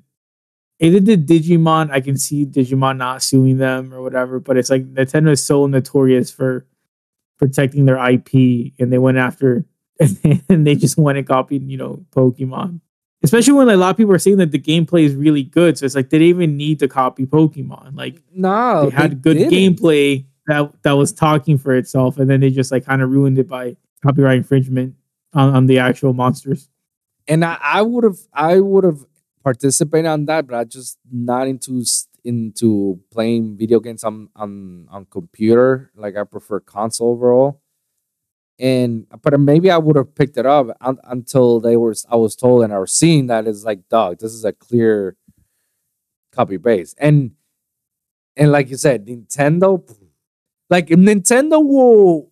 if they did Digimon, I can see Digimon not suing them or whatever. But it's like Nintendo is so notorious for protecting their IP, and they went after and they just went and copied, you know, Pokemon. Especially when like, a lot of people are saying that the gameplay is really good, so it's like they didn't even need to copy Pokemon. Like No, they had good didn't. gameplay that that was talking for itself, and then they just like kind of ruined it by copyright infringement on, on the actual monsters. and I, I would have I would have participated on that, but I just not into into playing video games on on on computer. Like I prefer console overall. And but maybe I would have picked it up un, until they were I was told and I was seeing that it's like dog. This is a clear copy base. and and like you said, Nintendo, like Nintendo will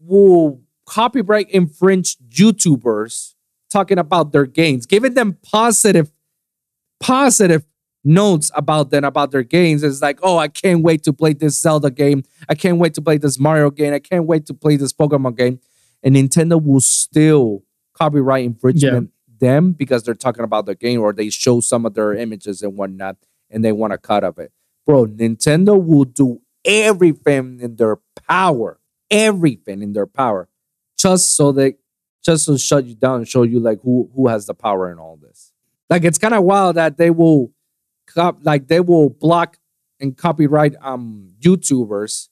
will copyright infringe YouTubers talking about their games, giving them positive, positive notes about them about their games. It's like, oh, I can't wait to play this Zelda game. I can't wait to play this Mario game. I can't wait to play this Pokemon game. And Nintendo will still copyright infringement them because they're talking about their game or they show some of their images and whatnot and they want a cut of it. Bro, Nintendo will do everything in their power, everything in their power, just so they just to shut you down and show you like who who has the power in all this. Like it's kind of wild that they will cop like they will block and copyright um YouTubers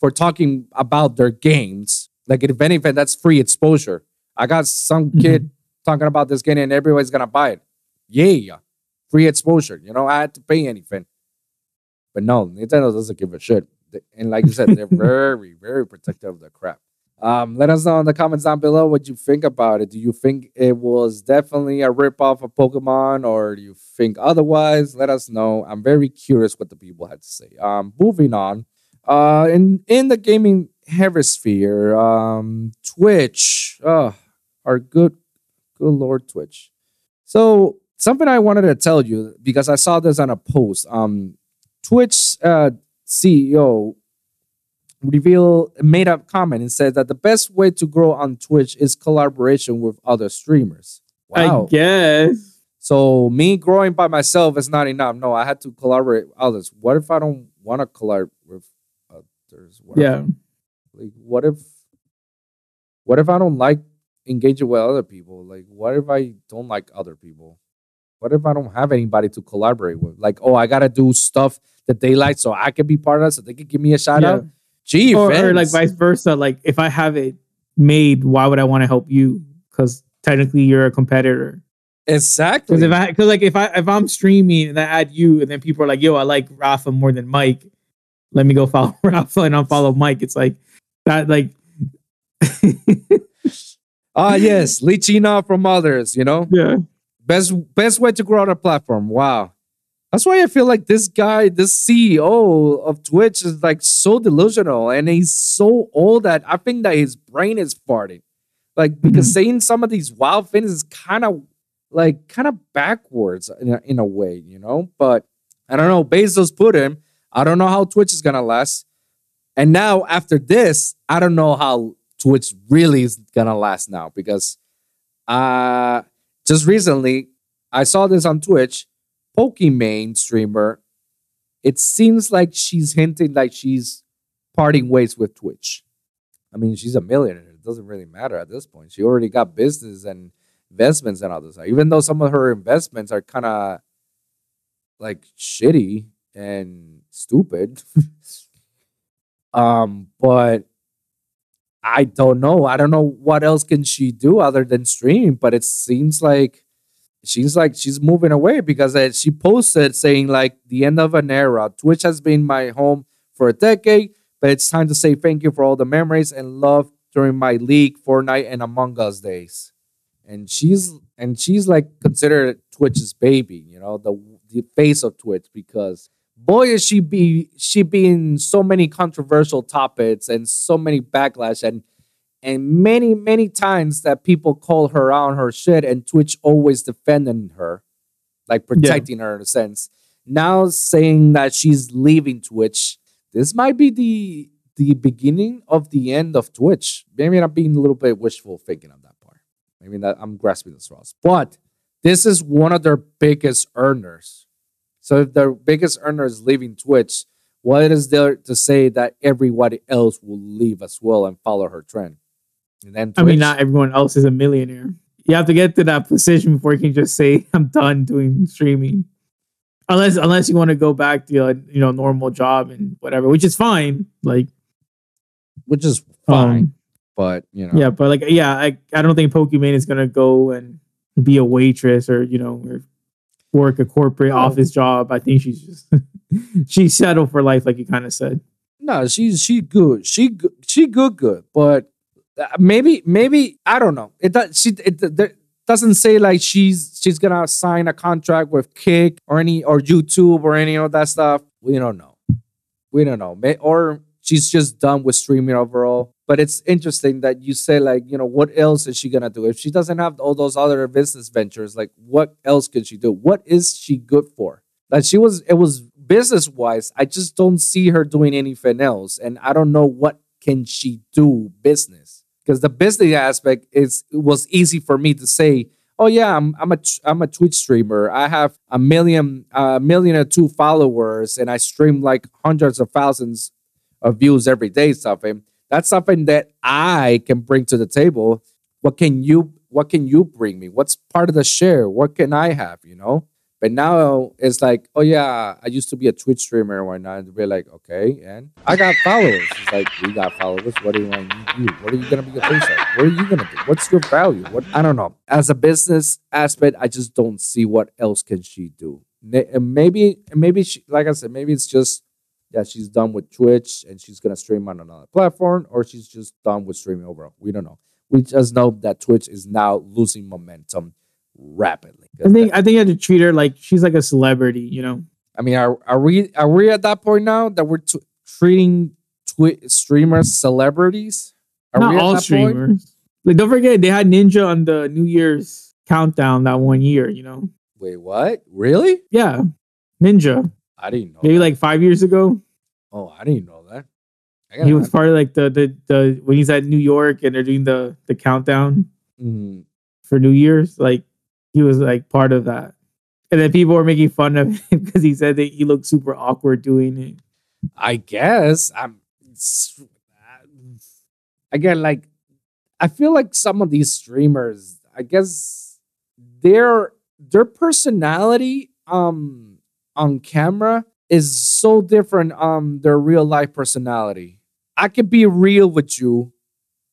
for talking about their games. Like if anything, that's free exposure. I got some kid talking about this game and everybody's gonna buy it. Yeah, free exposure. You know, I had to pay anything. But no, Nintendo doesn't give a shit. And like you said, they're very, very protective of the crap. Um, let us know in the comments down below what you think about it. Do you think it was definitely a ripoff of Pokemon, or do you think otherwise? Let us know. I'm very curious what the people had to say. Um, moving on. Uh, in in the gaming hemisphere, um, Twitch, oh, our good, good lord, Twitch. So something I wanted to tell you because I saw this on a post. Um, Twitch uh, CEO reveal made a comment and said that the best way to grow on Twitch is collaboration with other streamers. Wow. I guess. So me growing by myself is not enough. No, I had to collaborate with others. What if I don't want to collaborate with others? What if- Yeah. like what if what if I don't like engaging with other people? Like what if I don't like other people? What if I don't have anybody to collaborate with? Like, oh, I gotta do stuff that they like so I can be part of it, so they can give me a shout Yeah. out. Gee, Or, or like vice versa. Like if I have it made, why would I want to help you? Because technically you're a competitor. exactly. Because if I, because like if I if I'm streaming and I add you, and then people are like, "Yo, I like Rafa more than Mike," let me go follow Rafa and unfollow Mike. It's like that, like Ah, yes, leeching off from others. You know, yeah, best best way to grow on a platform. Wow. That's why I feel like this guy, this CEO of Twitch, is like so delusional and he's so old that I think that his brain is farting. Like because saying some of these wild things is kind of like kind of backwards in a, in a way, you know. But I don't know. Bezos put him. I don't know how Twitch is gonna last. And now after this, I don't know how Twitch really is gonna last now because uh just recently I saw this on Twitch. Pokimane streamer. It seems like she's hinting like she's parting ways with Twitch. I mean, she's a millionaire. It doesn't really matter at this point. She already got business and investments and all this. Even though some of her investments are kind of like shitty and stupid. um, but I don't know. I don't know what else can she do other than stream, but it seems like she's like she's moving away because she posted saying like the end of an era. Twitch has been my home for a decade, but it's time to say thank you for all the memories and love during my League, Fortnite, and Among Us days. And she's and she's like considered Twitch's baby, you know, the the face of Twitch because boy is she be she be in so many controversial topics and so many backlash and and many many times that people call her out on her shit and Twitch always defending her, like protecting her in a sense. Now saying that she's leaving Twitch, this might be the the beginning of the end of Twitch. Maybe I'm being a little bit wishful thinking on that part. Maybe that I'm grasping the straws, but this is one of their biggest earners. So if their biggest earner is leaving Twitch, what is there to say that everybody else will leave as well and follow her trend? And then I mean, not everyone else is a millionaire. You have to get to that position before you can just say, "I'm done doing streaming." Unless, unless you want to go back to a you know normal job and whatever, which is fine. Like, which is fine, um, but you know, yeah, but like, yeah, I, I don't think Pokimane is gonna go and be a waitress or you know or work a corporate No. office job. I think she's just she's settled for life, like you kind of said. no, she's she good, she good, she good, good, but Uh, maybe maybe I don't know. It does she it, there, doesn't say like she's she's gonna sign a contract with Kick or any or YouTube or any of that stuff. We don't know. We don't know. Or she's just done with streaming overall. But it's interesting that you say like, you know, what else is she gonna do if she doesn't have all those other business ventures? Like, what else could she do? What is she good for? Like, she was. It was business wise. I just don't see her doing anything else, and I don't know what can she do business because the business aspect is was easy for me to say oh yeah i'm i'm a i'm a twitch streamer. I have a million a million or two followers and i stream like hundreds of thousands of views every day something that's something that i can bring to the table. What can you what can you bring me? What's part of the share? What can i have you know but now it's like, oh yeah, I used to be a Twitch streamer and whatnot. And we're like, okay, and I got followers. It's like, we got followers. What do you want to do? What are you gonna be a face of? What are you gonna do? What's your value? What I don't know. As a business aspect, I just don't see what else can she do. Maybe, maybe she, like I said, maybe it's just yeah, she's done with Twitch and she's gonna stream on another platform, or she's just done with streaming overall. We don't know. We just know that Twitch is now losing momentum rapidly. I think I think you have to treat her like she's like a celebrity, you know. I mean, are are we are we at that point now that we're t- treating twi- streamers celebrities? Are Not all that point? streamers. Like, don't forget they had Ninja on the New Year's countdown that one year. You know, Wait, what? Really? yeah, Ninja. I didn't know. Maybe that. like five years ago, oh, I didn't know that. I he was part of like the the the when he's at New York and they're doing the the countdown Mhm. for New Year's. Like he was like part of that, and then people were making fun of him because he said that he looked super awkward doing it. I guess I'm. Again, like I feel like some of these streamers, I guess their their personality um on camera is so different um their real life personality. I could be real with you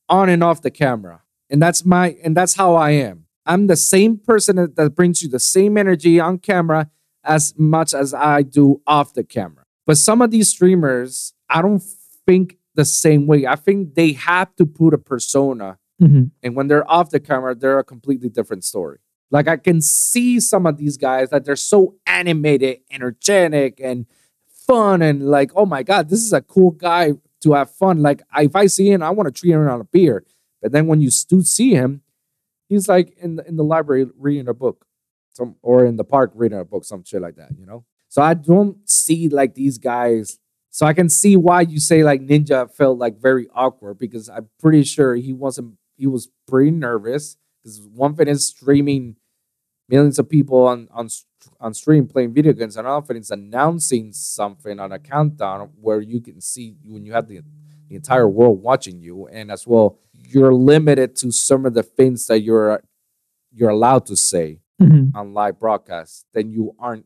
on and off the camera. And that's my and that's how I am. I'm the same person that, that brings you the same energy on camera as much as I do off the camera. But some of these streamers, I don't think the same way. I think they have to put a persona Mhm. and when they're off the camera, they're a completely different story. Like I can see some of these guys that they're so animated, energetic, and fun, and like, oh my god, this is a cool guy to have fun. Like if I see him, I want to treat him on a beer. But then when you do see him, he's like in the, in the library reading a book, some or in the park reading a book, some shit like that. You know. So I don't see like these guys. So I can see why you say like Ninja felt like very awkward because I'm pretty sure he wasn't. He was pretty nervous because one thing is streaming millions of people on on on stream playing video games, and often it's announcing something on a countdown where you can see when you have the the entire world watching you, and as well you're limited to some of the things that you're you're allowed to say Mhm. on live broadcast, then you aren't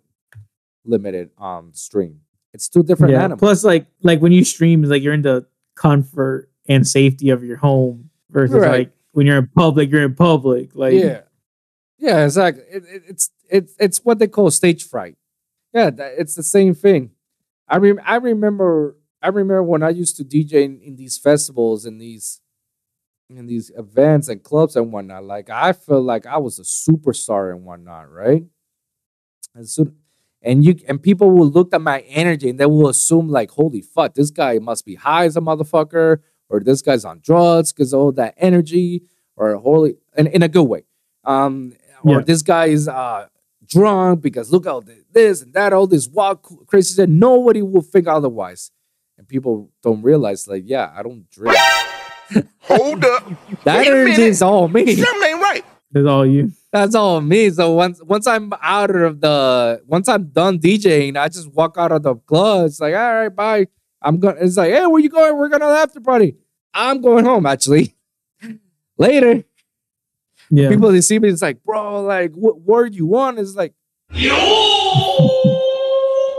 limited on stream. It's two different Yeah. animals. Plus, like like when you stream, like you're in the comfort and safety of your home versus Right. like when you're in public, you're in public. Like yeah, yeah, exactly. It, it, it's it's it's what they call stage fright. Yeah, that, it's the same thing. I rem- I remember I remember when I used to DJ in, in these festivals and these in these events and clubs and whatnot. Like I felt like I was a superstar and whatnot, right? And so and you and people will look at my energy and they will assume like, holy fuck, this guy must be high as a motherfucker, or this guy's on drugs because all that energy, or holy in, in a good way. Um, or this guy is uh drunk because look at this and that, all this wild crazy. Nobody will think otherwise. And people don't realize, like, yeah, I don't drink. Hold up. That Wait energy is all me. Something ain't right. that's all you. That's all me. So once once I'm out of the once I'm done DJing, I just walk out of the club. It's like, all right, bye. I'm going. It's like, hey, where you going? We're gonna after party. I'm going home. Actually, later. Yeah. People they see me. It's like, bro, like, what word you want? It's like,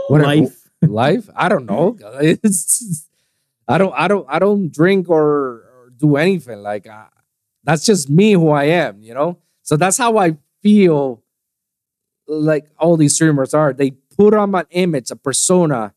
whatever. Life. Life. I don't know. It's I don't. I don't. I don't drink or, or do anything. Like uh, that's just me, who I am. You know. So that's how I feel. Like all these streamers are. They put on an image, a persona,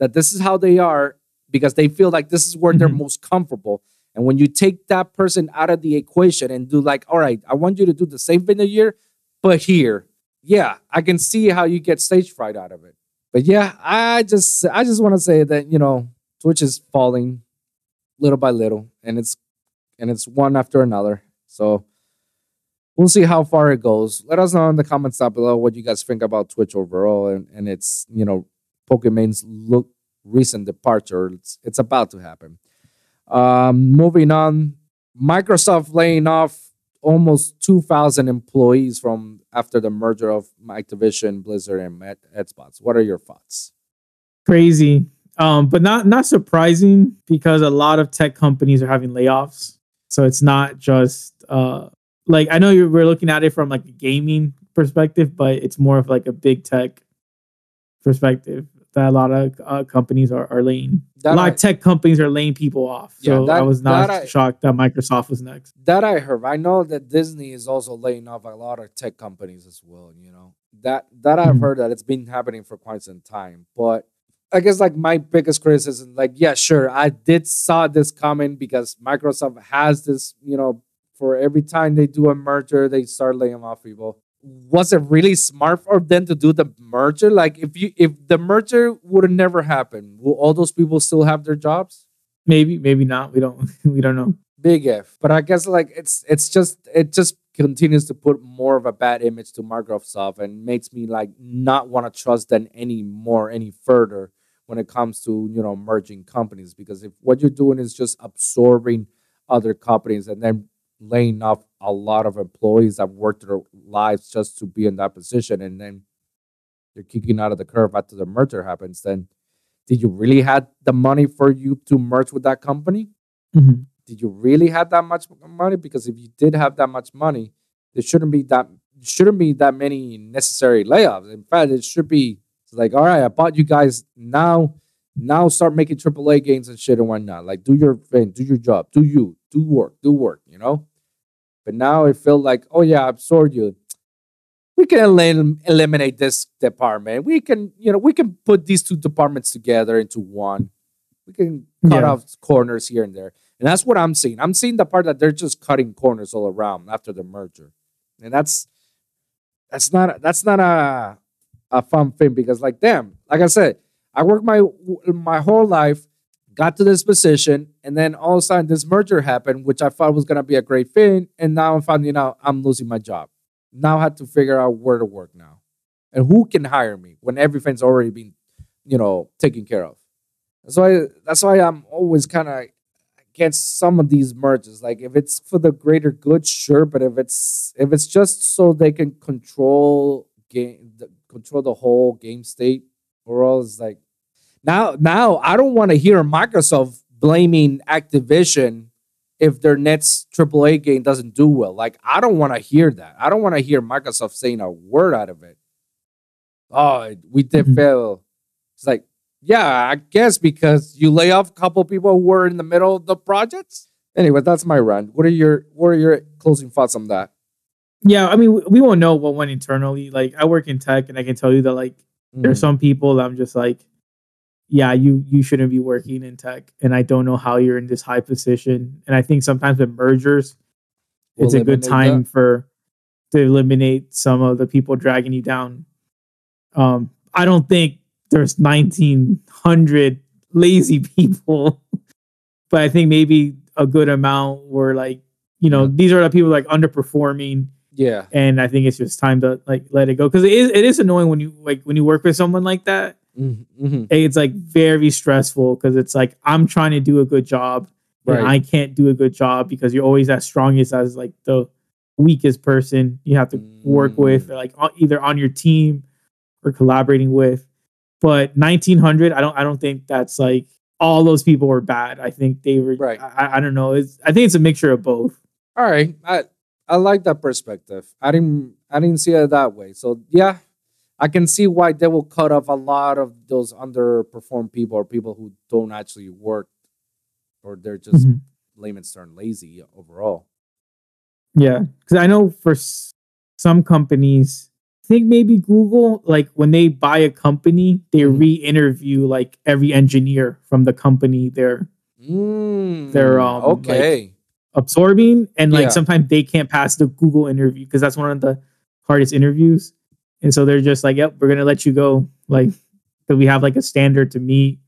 that this is how they are because they feel like this is where they're Mhm. most comfortable. And when you take that person out of the equation and do like, all right, I want you to do the same thing a year, but here, yeah, I can see how you get stage fright out of it. But yeah, I just I just want to say that you know Twitch is falling little by little, and it's and it's one after another. So we'll see how far it goes. Let us know in the comments down below what you guys think about Twitch overall and and its you know Pokimane's look recent departure. It's it's about to happen. Um, moving on, Microsoft laying off almost 2,000 employees from after the merger of Activision, Blizzard, and Xbox. What are your thoughts? crazy um but not not surprising because a lot of tech companies are having layoffs so it's not just uh like i know we're looking at it from like a gaming perspective but it's more of like a big tech perspective that a lot of uh, companies are, are laying That a lot I- of tech companies are laying people off Yeah, so that- i was not that I- shocked that microsoft was next That I heard. I know that Disney is also laying off a lot of tech companies as well. You know that that I've Mhm. heard that it's been happening for quite some time. But I guess like my biggest criticism, like yeah, sure, I did saw this coming because Microsoft has this. You know, for every time they do a merger, they start laying off people. Was it really smart for them to do the merger? Like if you if the merger would have never happened, will all those people still have their jobs? maybe maybe not we don't we don't know big if but i guess like it's it's just it just continues to put more of a bad image to microsoft and makes me like not want to trust them any more any further when it comes to you know merging companies because if what you're doing is just absorbing other companies and then laying off a lot of employees that worked their lives just to be in that position and then you're kicking out of the curve after the merger happens then did you really had the money for you to merge with that company Mhm. did you really have that much money? Because if you did have that much money, there shouldn't be that shouldn't be that many necessary layoffs. In fact, it should be like, all right, I bought you guys now. Now start making AAA games and shit and whatnot. Like, do your thing, do your job, do you, do work, do work. You know. But now it felt like, oh yeah, I absorbed you. We can elim- eliminate this department. We can, you know, we can put these two departments together into one. We can cut Yeah. off corners here and there. And that's what I'm seeing. I'm seeing the part that they're just cutting corners all around after the merger. And that's that's not that's not a a fun thing because like damn, like I said, I worked my my whole life, got to this position, and then all of a sudden this merger happened, which I thought was gonna be a great thing, and now I'm finding out I'm losing my job. Now I have to figure out where to work now. And who can hire me when everything's already been, you know, taken care of. That's why that's why I'm always kind of against some of these merges. Like if it's for the greater good, sure, but if it's if it's just so they can control game control the whole game state, or else like now now I don't want to hear Microsoft blaming Activision if their next AAA game doesn't do well. Like I don't want to hear that. I don't want to hear Microsoft saying a word out of it. Oh, we did Mhm. fail. It's like Yeah, I guess because you lay off a couple people who were in the middle of the projects. Anyway, that's my rant. What are your what are your closing thoughts on that? Yeah, I mean, we- won't know what went internally. Like, I work in tech, and I can tell you that like there's Mm. some people that I'm just like, yeah, you you shouldn't be working in tech, and I don't know how you're in this high position. And I think sometimes with mergers, it's a good time that. for to eliminate some of the people dragging you down. Um, I don't think there's 1,900 lazy people, but I think maybe a good amount were like, you know, Yeah. these are the people like underperforming yeah, and I think it's just time to like let it go because it is it is annoying when you like when you work with someone like that. Mm-hmm. It's like very stressful because it's like I'm trying to do a good job and I can't do a good job because you're always as strongest as like the weakest person you have to work with, Mm. like either on your team or collaborating with. But 1900, I don't I don't think that's like all those people were bad. I think they were Right. I, I don't know. It's I think it's a mixture of both. All right, I I like that perspective. I didn't I didn't see it that way. So yeah, I can see why they will cut off a lot of those underperformed people or people who don't actually work, or they're just Mhm. layman's term lazy overall. Yeah, because I know for s- some companies, I think maybe Google, like when they buy a company, they Mhm. re-interview like every engineer from the company they're Mm, They're, um, like- okay. absorbing, and like Yeah. sometimes they can't pass the Google interview because that's one of the hardest interviews, and so they're just like, "Yep, we're gonna let you go," like because we have like a standard to meet.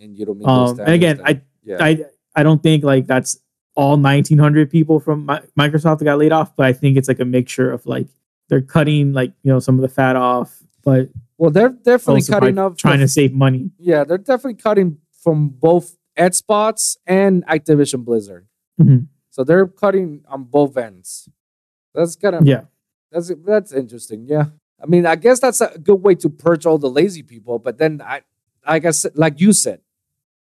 and you don't meet those Um, and again, I yeah. I I don't think like that's all 1900 people from Mi- Microsoft that got laid off, but I think it's like a mixture of like they're cutting like you know some of the fat off, but well, they're definitely cutting off trying the to save money. Yeah, they're definitely cutting from both Xbox and Activision Blizzard. Mhm. So they're cutting on both ends. That's kind of Yeah, that's that's interesting. Yeah, I mean, I guess that's a good way to purge all the lazy people. But then I, like I said, like you said,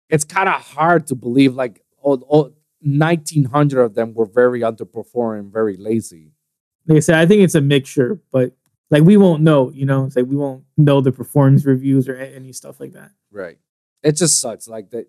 it's kind of hard to believe like all, all 1900 of them were very underperforming, very lazy. like I said, I think it's a mixture, but like we won't know. You know, it's like we won't know the performance reviews or any stuff like that. Right. It just sucks. Like that,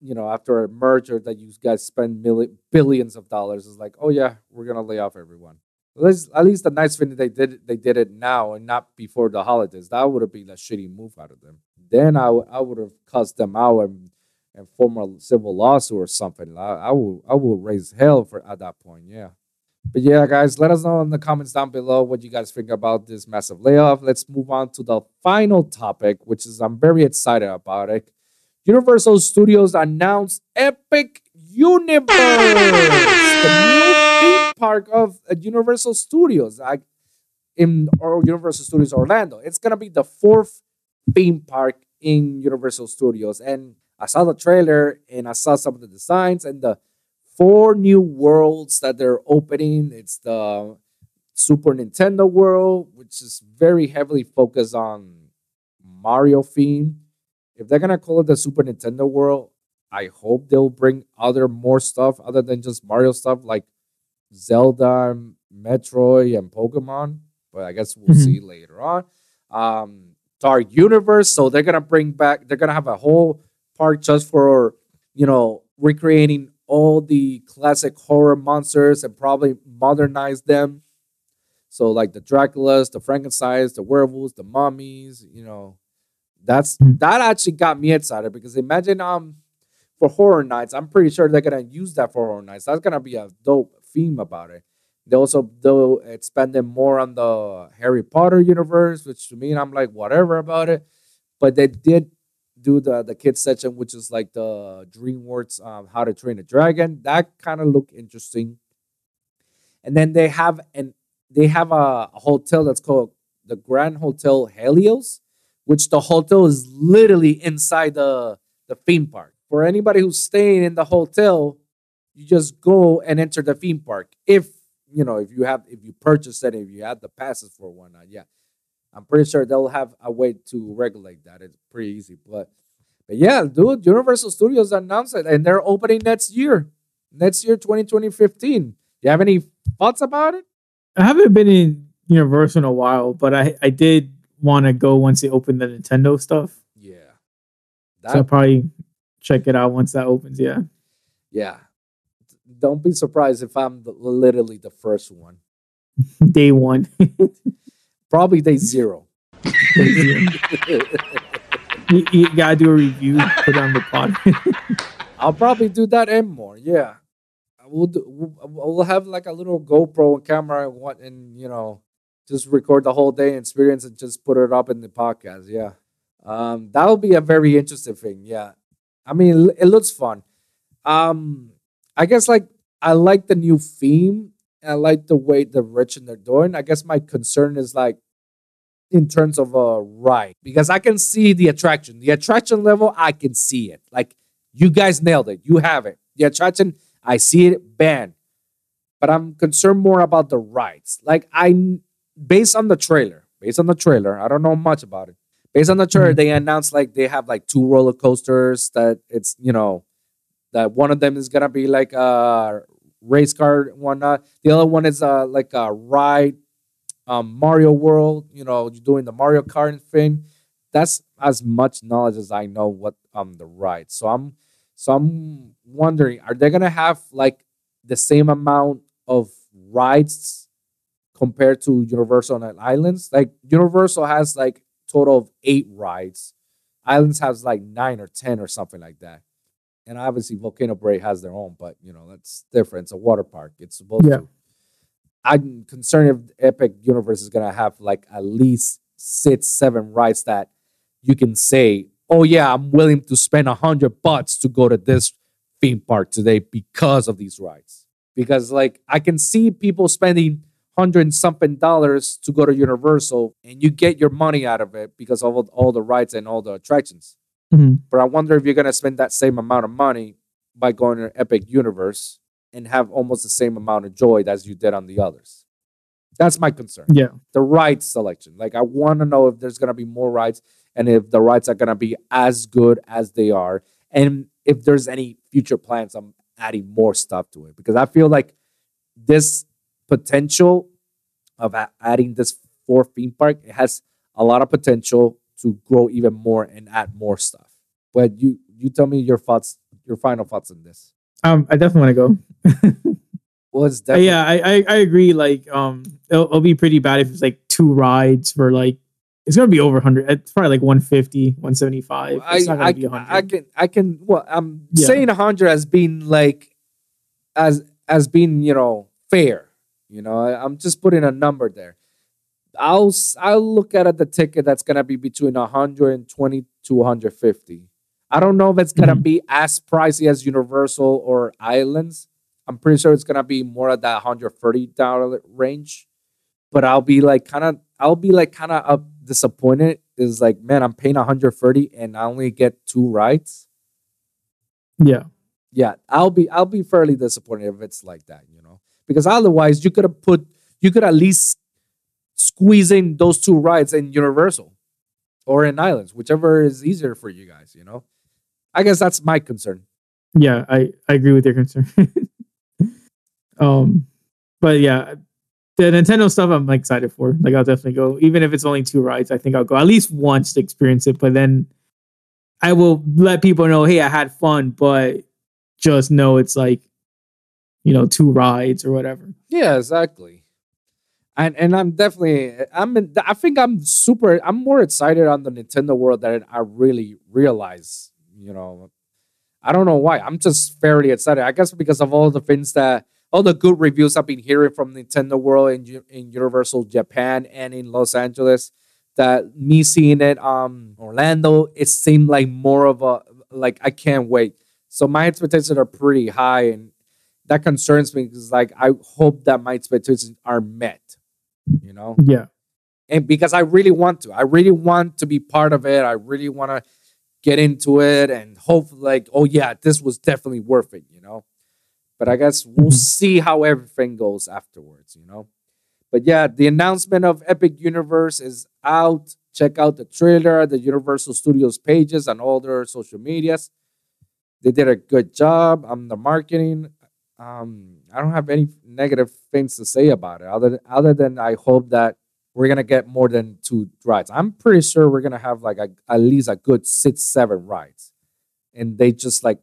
you know, after a merger that you guys spend million, billions of dollars, it's like, oh yeah, we're gonna lay off everyone. At least, at least the nice thing that they did, they did it now and not before the holidays. That would have been a shitty move out of them. Then I would, I would have cussed them out and and form a civil lawsuit or something. I, I will, I will raise hell for at that point. Yeah. But yeah, guys, let us know in the comments down below what you guys think about this massive layoff. Let's move on to the final topic, which is I'm very excited about it. Universal Studios announced Epic Universe, park of uh, Universal Studios, like in or Universal Studios Orlando. It's gonna be the fourth theme park in Universal Studios, and I saw the trailer and I saw some of the designs and the four new worlds that they're opening. It's the Super Nintendo world, which is very heavily focused on Mario theme. If they're gonna call it the Super Nintendo world, I hope they'll bring other more stuff other than just Mario stuff like Zelda, Metroid, and Pokemon. But I guess we'll Mhm. see later on. Um, Dark Universe, so they're gonna bring back. They're gonna have a whole park just for you know recreating all the classic horror monsters and probably modernize them. So like the Draculas, the Frankenstein's, the werewolves, the mummies, you know, that's Mhm. that actually got me excited because imagine um for horror nights, I'm pretty sure they're gonna use that for horror nights. That's gonna be a dope theme about it. They also they'll expand them more on the Harry Potter universe, which to me I'm like whatever about it. But they did do the the kids section, which is like the DreamWorks um, How to Train a Dragon. That kind of looked interesting. And then they have an they have a hotel that's called the Grand Hotel Helios, which the hotel is literally inside the the theme park. For anybody who's staying in the hotel, you just go and enter the theme park. If you know, if you have if you purchase it, if you have the passes for one, uh, yeah. I'm pretty sure they'll have a way to regulate that. It's pretty easy. But but yeah, dude, Universal Studios announced it and they're opening next year. Next year, 2020, 15. You have any thoughts about it? I haven't been in Universal in a while, but I I did want to go once they opened the Nintendo stuff. Yeah. That so I'll probably check it out once that opens. Yeah. yeah. Don't be surprised if I'm the, literally the first one. Day one. Probably day zero. you, you gotta do a review, put it on the pod. I'll probably do that and more. Yeah, we'll do. We'll, we'll have like a little GoPro and camera and what, and you know, just record the whole day experience and just put it up in the podcast. Yeah, um, that'll be a very interesting thing. Yeah, I mean, it looks fun. Um, I guess like I like the new theme. I like the way the rich and they're doing. I guess my concern is like in terms of a ride because I can see the attraction. The attraction level, I can see it. Like you guys nailed it. You have it. The attraction, I see it, banned. But I'm concerned more about the rides. Like I, based on the trailer, based on the trailer, I don't know much about it. Based on the trailer, Mhm. they announced like they have like two roller coasters that it's you know that one of them is gonna be like a race car and whatnot. The other one is uh like a ride, um Mario World. You know, you're doing the Mario Kart thing. That's as much knowledge as I know what um the ride. So I'm so I'm wondering, are they gonna have like the same amount of rides compared to Universal and Islands? Like Universal has like total of eight rides. Islands has like nine or ten or something like that. And obviously Volcano Bay has their own, but you know, that's different. It's a water park. It's supposed Yeah. to. I'm concerned if Epic Universe is gonna have like at least six, seven rides that you can say, "Oh yeah, I'm willing to spend a hundred bucks to go to this theme park today because of these rides." Because like I can see people spending hundred and something dollars to go to Universal, and you get your money out of it because of all the rides and all the attractions. Mhm. But I wonder if you're gonna spend that same amount of money by going to Epic Universe and have almost the same amount of joy as you did on the others. That's my concern. Yeah. The ride selection. Like I want to know if there's gonna be more rides and if the rides are gonna be as good as they are, and if there's any future plans on adding more stuff to it. Because I feel like this potential of adding this fourth theme park it has a lot of potential to grow even more and add more stuff. But you you tell me your thoughts, your final thoughts on this. Um, I definitely want to go. Well, it's Uh, definitely, yeah, I, I I agree. Like, um, it'll, it'll be pretty bad if it's like two rides for like it's gonna be over hundred. It's probably like 150, 175. I, It's not gonna I, be 100. I can I can well I'm Yeah. saying hundred as being like as as being you know fair. You know I, I'm just putting a number there. I'll I'll look at the ticket that's gonna be between 120 to 150. I don't know if it's gonna Mhm. be as pricey as Universal or Islands. I'm pretty sure it's gonna be more at that 130 dollar range. But I'll be like kind of I'll be like kind of disappointed. Is like man, I'm paying 130 and I only get two rides. yeah, Yeah, I'll be I'll be fairly disappointed if it's like that, you know, because otherwise you could have put you could at least squeeze in those two rides in Universal or in Islands, whichever is easier for you guys, you know. I guess that's my concern. yeah. I I agree with your concern. um, but yeah, the Nintendo stuff I'm excited for. Like, I'll definitely go, even if it's only two rides. I think I'll go at least once to experience it. But then I will let people know, hey, I had fun, but just know it's like, you know, two rides or whatever. Yeah, exactly. And and I'm definitely I'm in, I think I'm super I'm more excited on the Nintendo world than I really realize, you know. I don't know why. I'm just fairly excited. I guess because of all the things that all the good reviews I've been hearing from Nintendo World in in Universal Japan and in Los Angeles that me seeing it um Orlando it seemed like more of a like I can't wait. So my expectations are pretty high and that concerns me because like I hope that my expectations are met, you know, Yeah. and because I really want to, I really want to be part of it. I really want to get into it and hope like, oh yeah, this was definitely worth it, you know. But I guess we'll Mhm. see how everything goes afterwards, you know. But yeah, the announcement of Epic Universe is out. Check out the trailer, the Universal Studios pages, and all their social medias. They did a good job on the marketing. Um, I don't have any negative things to say about it, other than, other than I hope that we're gonna get more than two rides. I'm pretty sure we're gonna have like a, at least a good six, seven rides. and they just like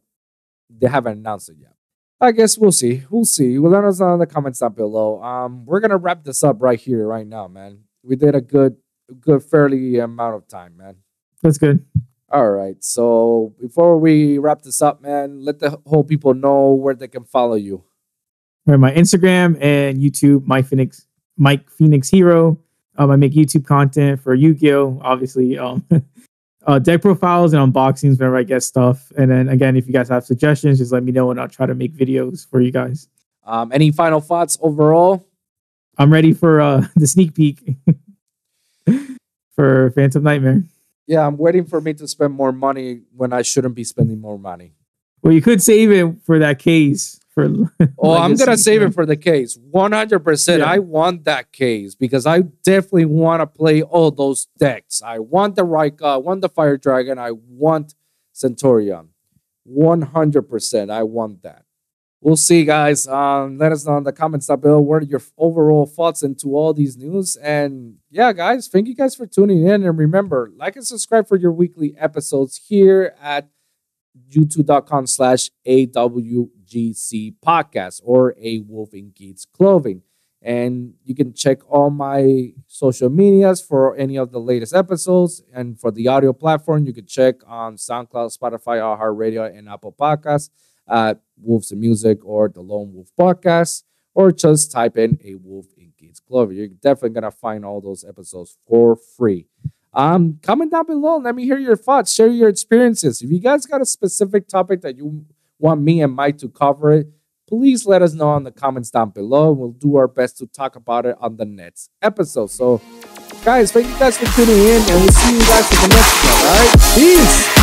they haven't announced it yet. I guess we'll see. We'll see. Well, let us know in the comments down below. Um, we're gonna wrap this up right here, right now, man. We did a good, good, fairly amount of time, man. That's good. All right. So before we wrap this up, man, let the whole people know where they can follow you. All right, my Instagram and YouTube, Mike Phoenix, Mike Phoenix Hero. Um, I make YouTube content for Yu-Gi-Oh! Obviously, um, uh, deck profiles and unboxings whenever I get stuff. And then again, if you guys have suggestions, just let me know and I'll try to make videos for you guys. Um, any final thoughts overall? I'm ready for uh, the sneak peek for Phantom Nightmare. Yeah, I'm waiting for me to spend more money when I shouldn't be spending more money. Well, you could save it for that case. For Oh, I'm gonna save it for the case. 100. percent I want that case because I definitely want to play all those decks. I want the Rika, I want the Fire Dragon, I want Centurion. 100. percent I want that. We'll see, guys. Um, let us know in the comments down below what are your overall thoughts into all these news. And yeah, guys, thank you guys for tuning in. And remember, like and subscribe for your weekly episodes here at youtube.com slash AWGC podcast or a Wolf in Geeks clothing. And you can check all my social medias for any of the latest episodes. And for the audio platform, you can check on SoundCloud, Spotify, iHeartRadio, and Apple Podcasts at Wolves and Music or the Lone Wolf Podcast, or just type in a Wolf in Geeks clothing. You're definitely gonna find all those episodes for free. Um, comment down below. Let me hear your thoughts. Share your experiences. If you guys got a specific topic that you want me and Mike to cover it, please let us know in the comments down below. We'll do our best to talk about it on the next episode. So, guys, thank you guys for tuning in, and we'll see you guys in the next one. All right, peace.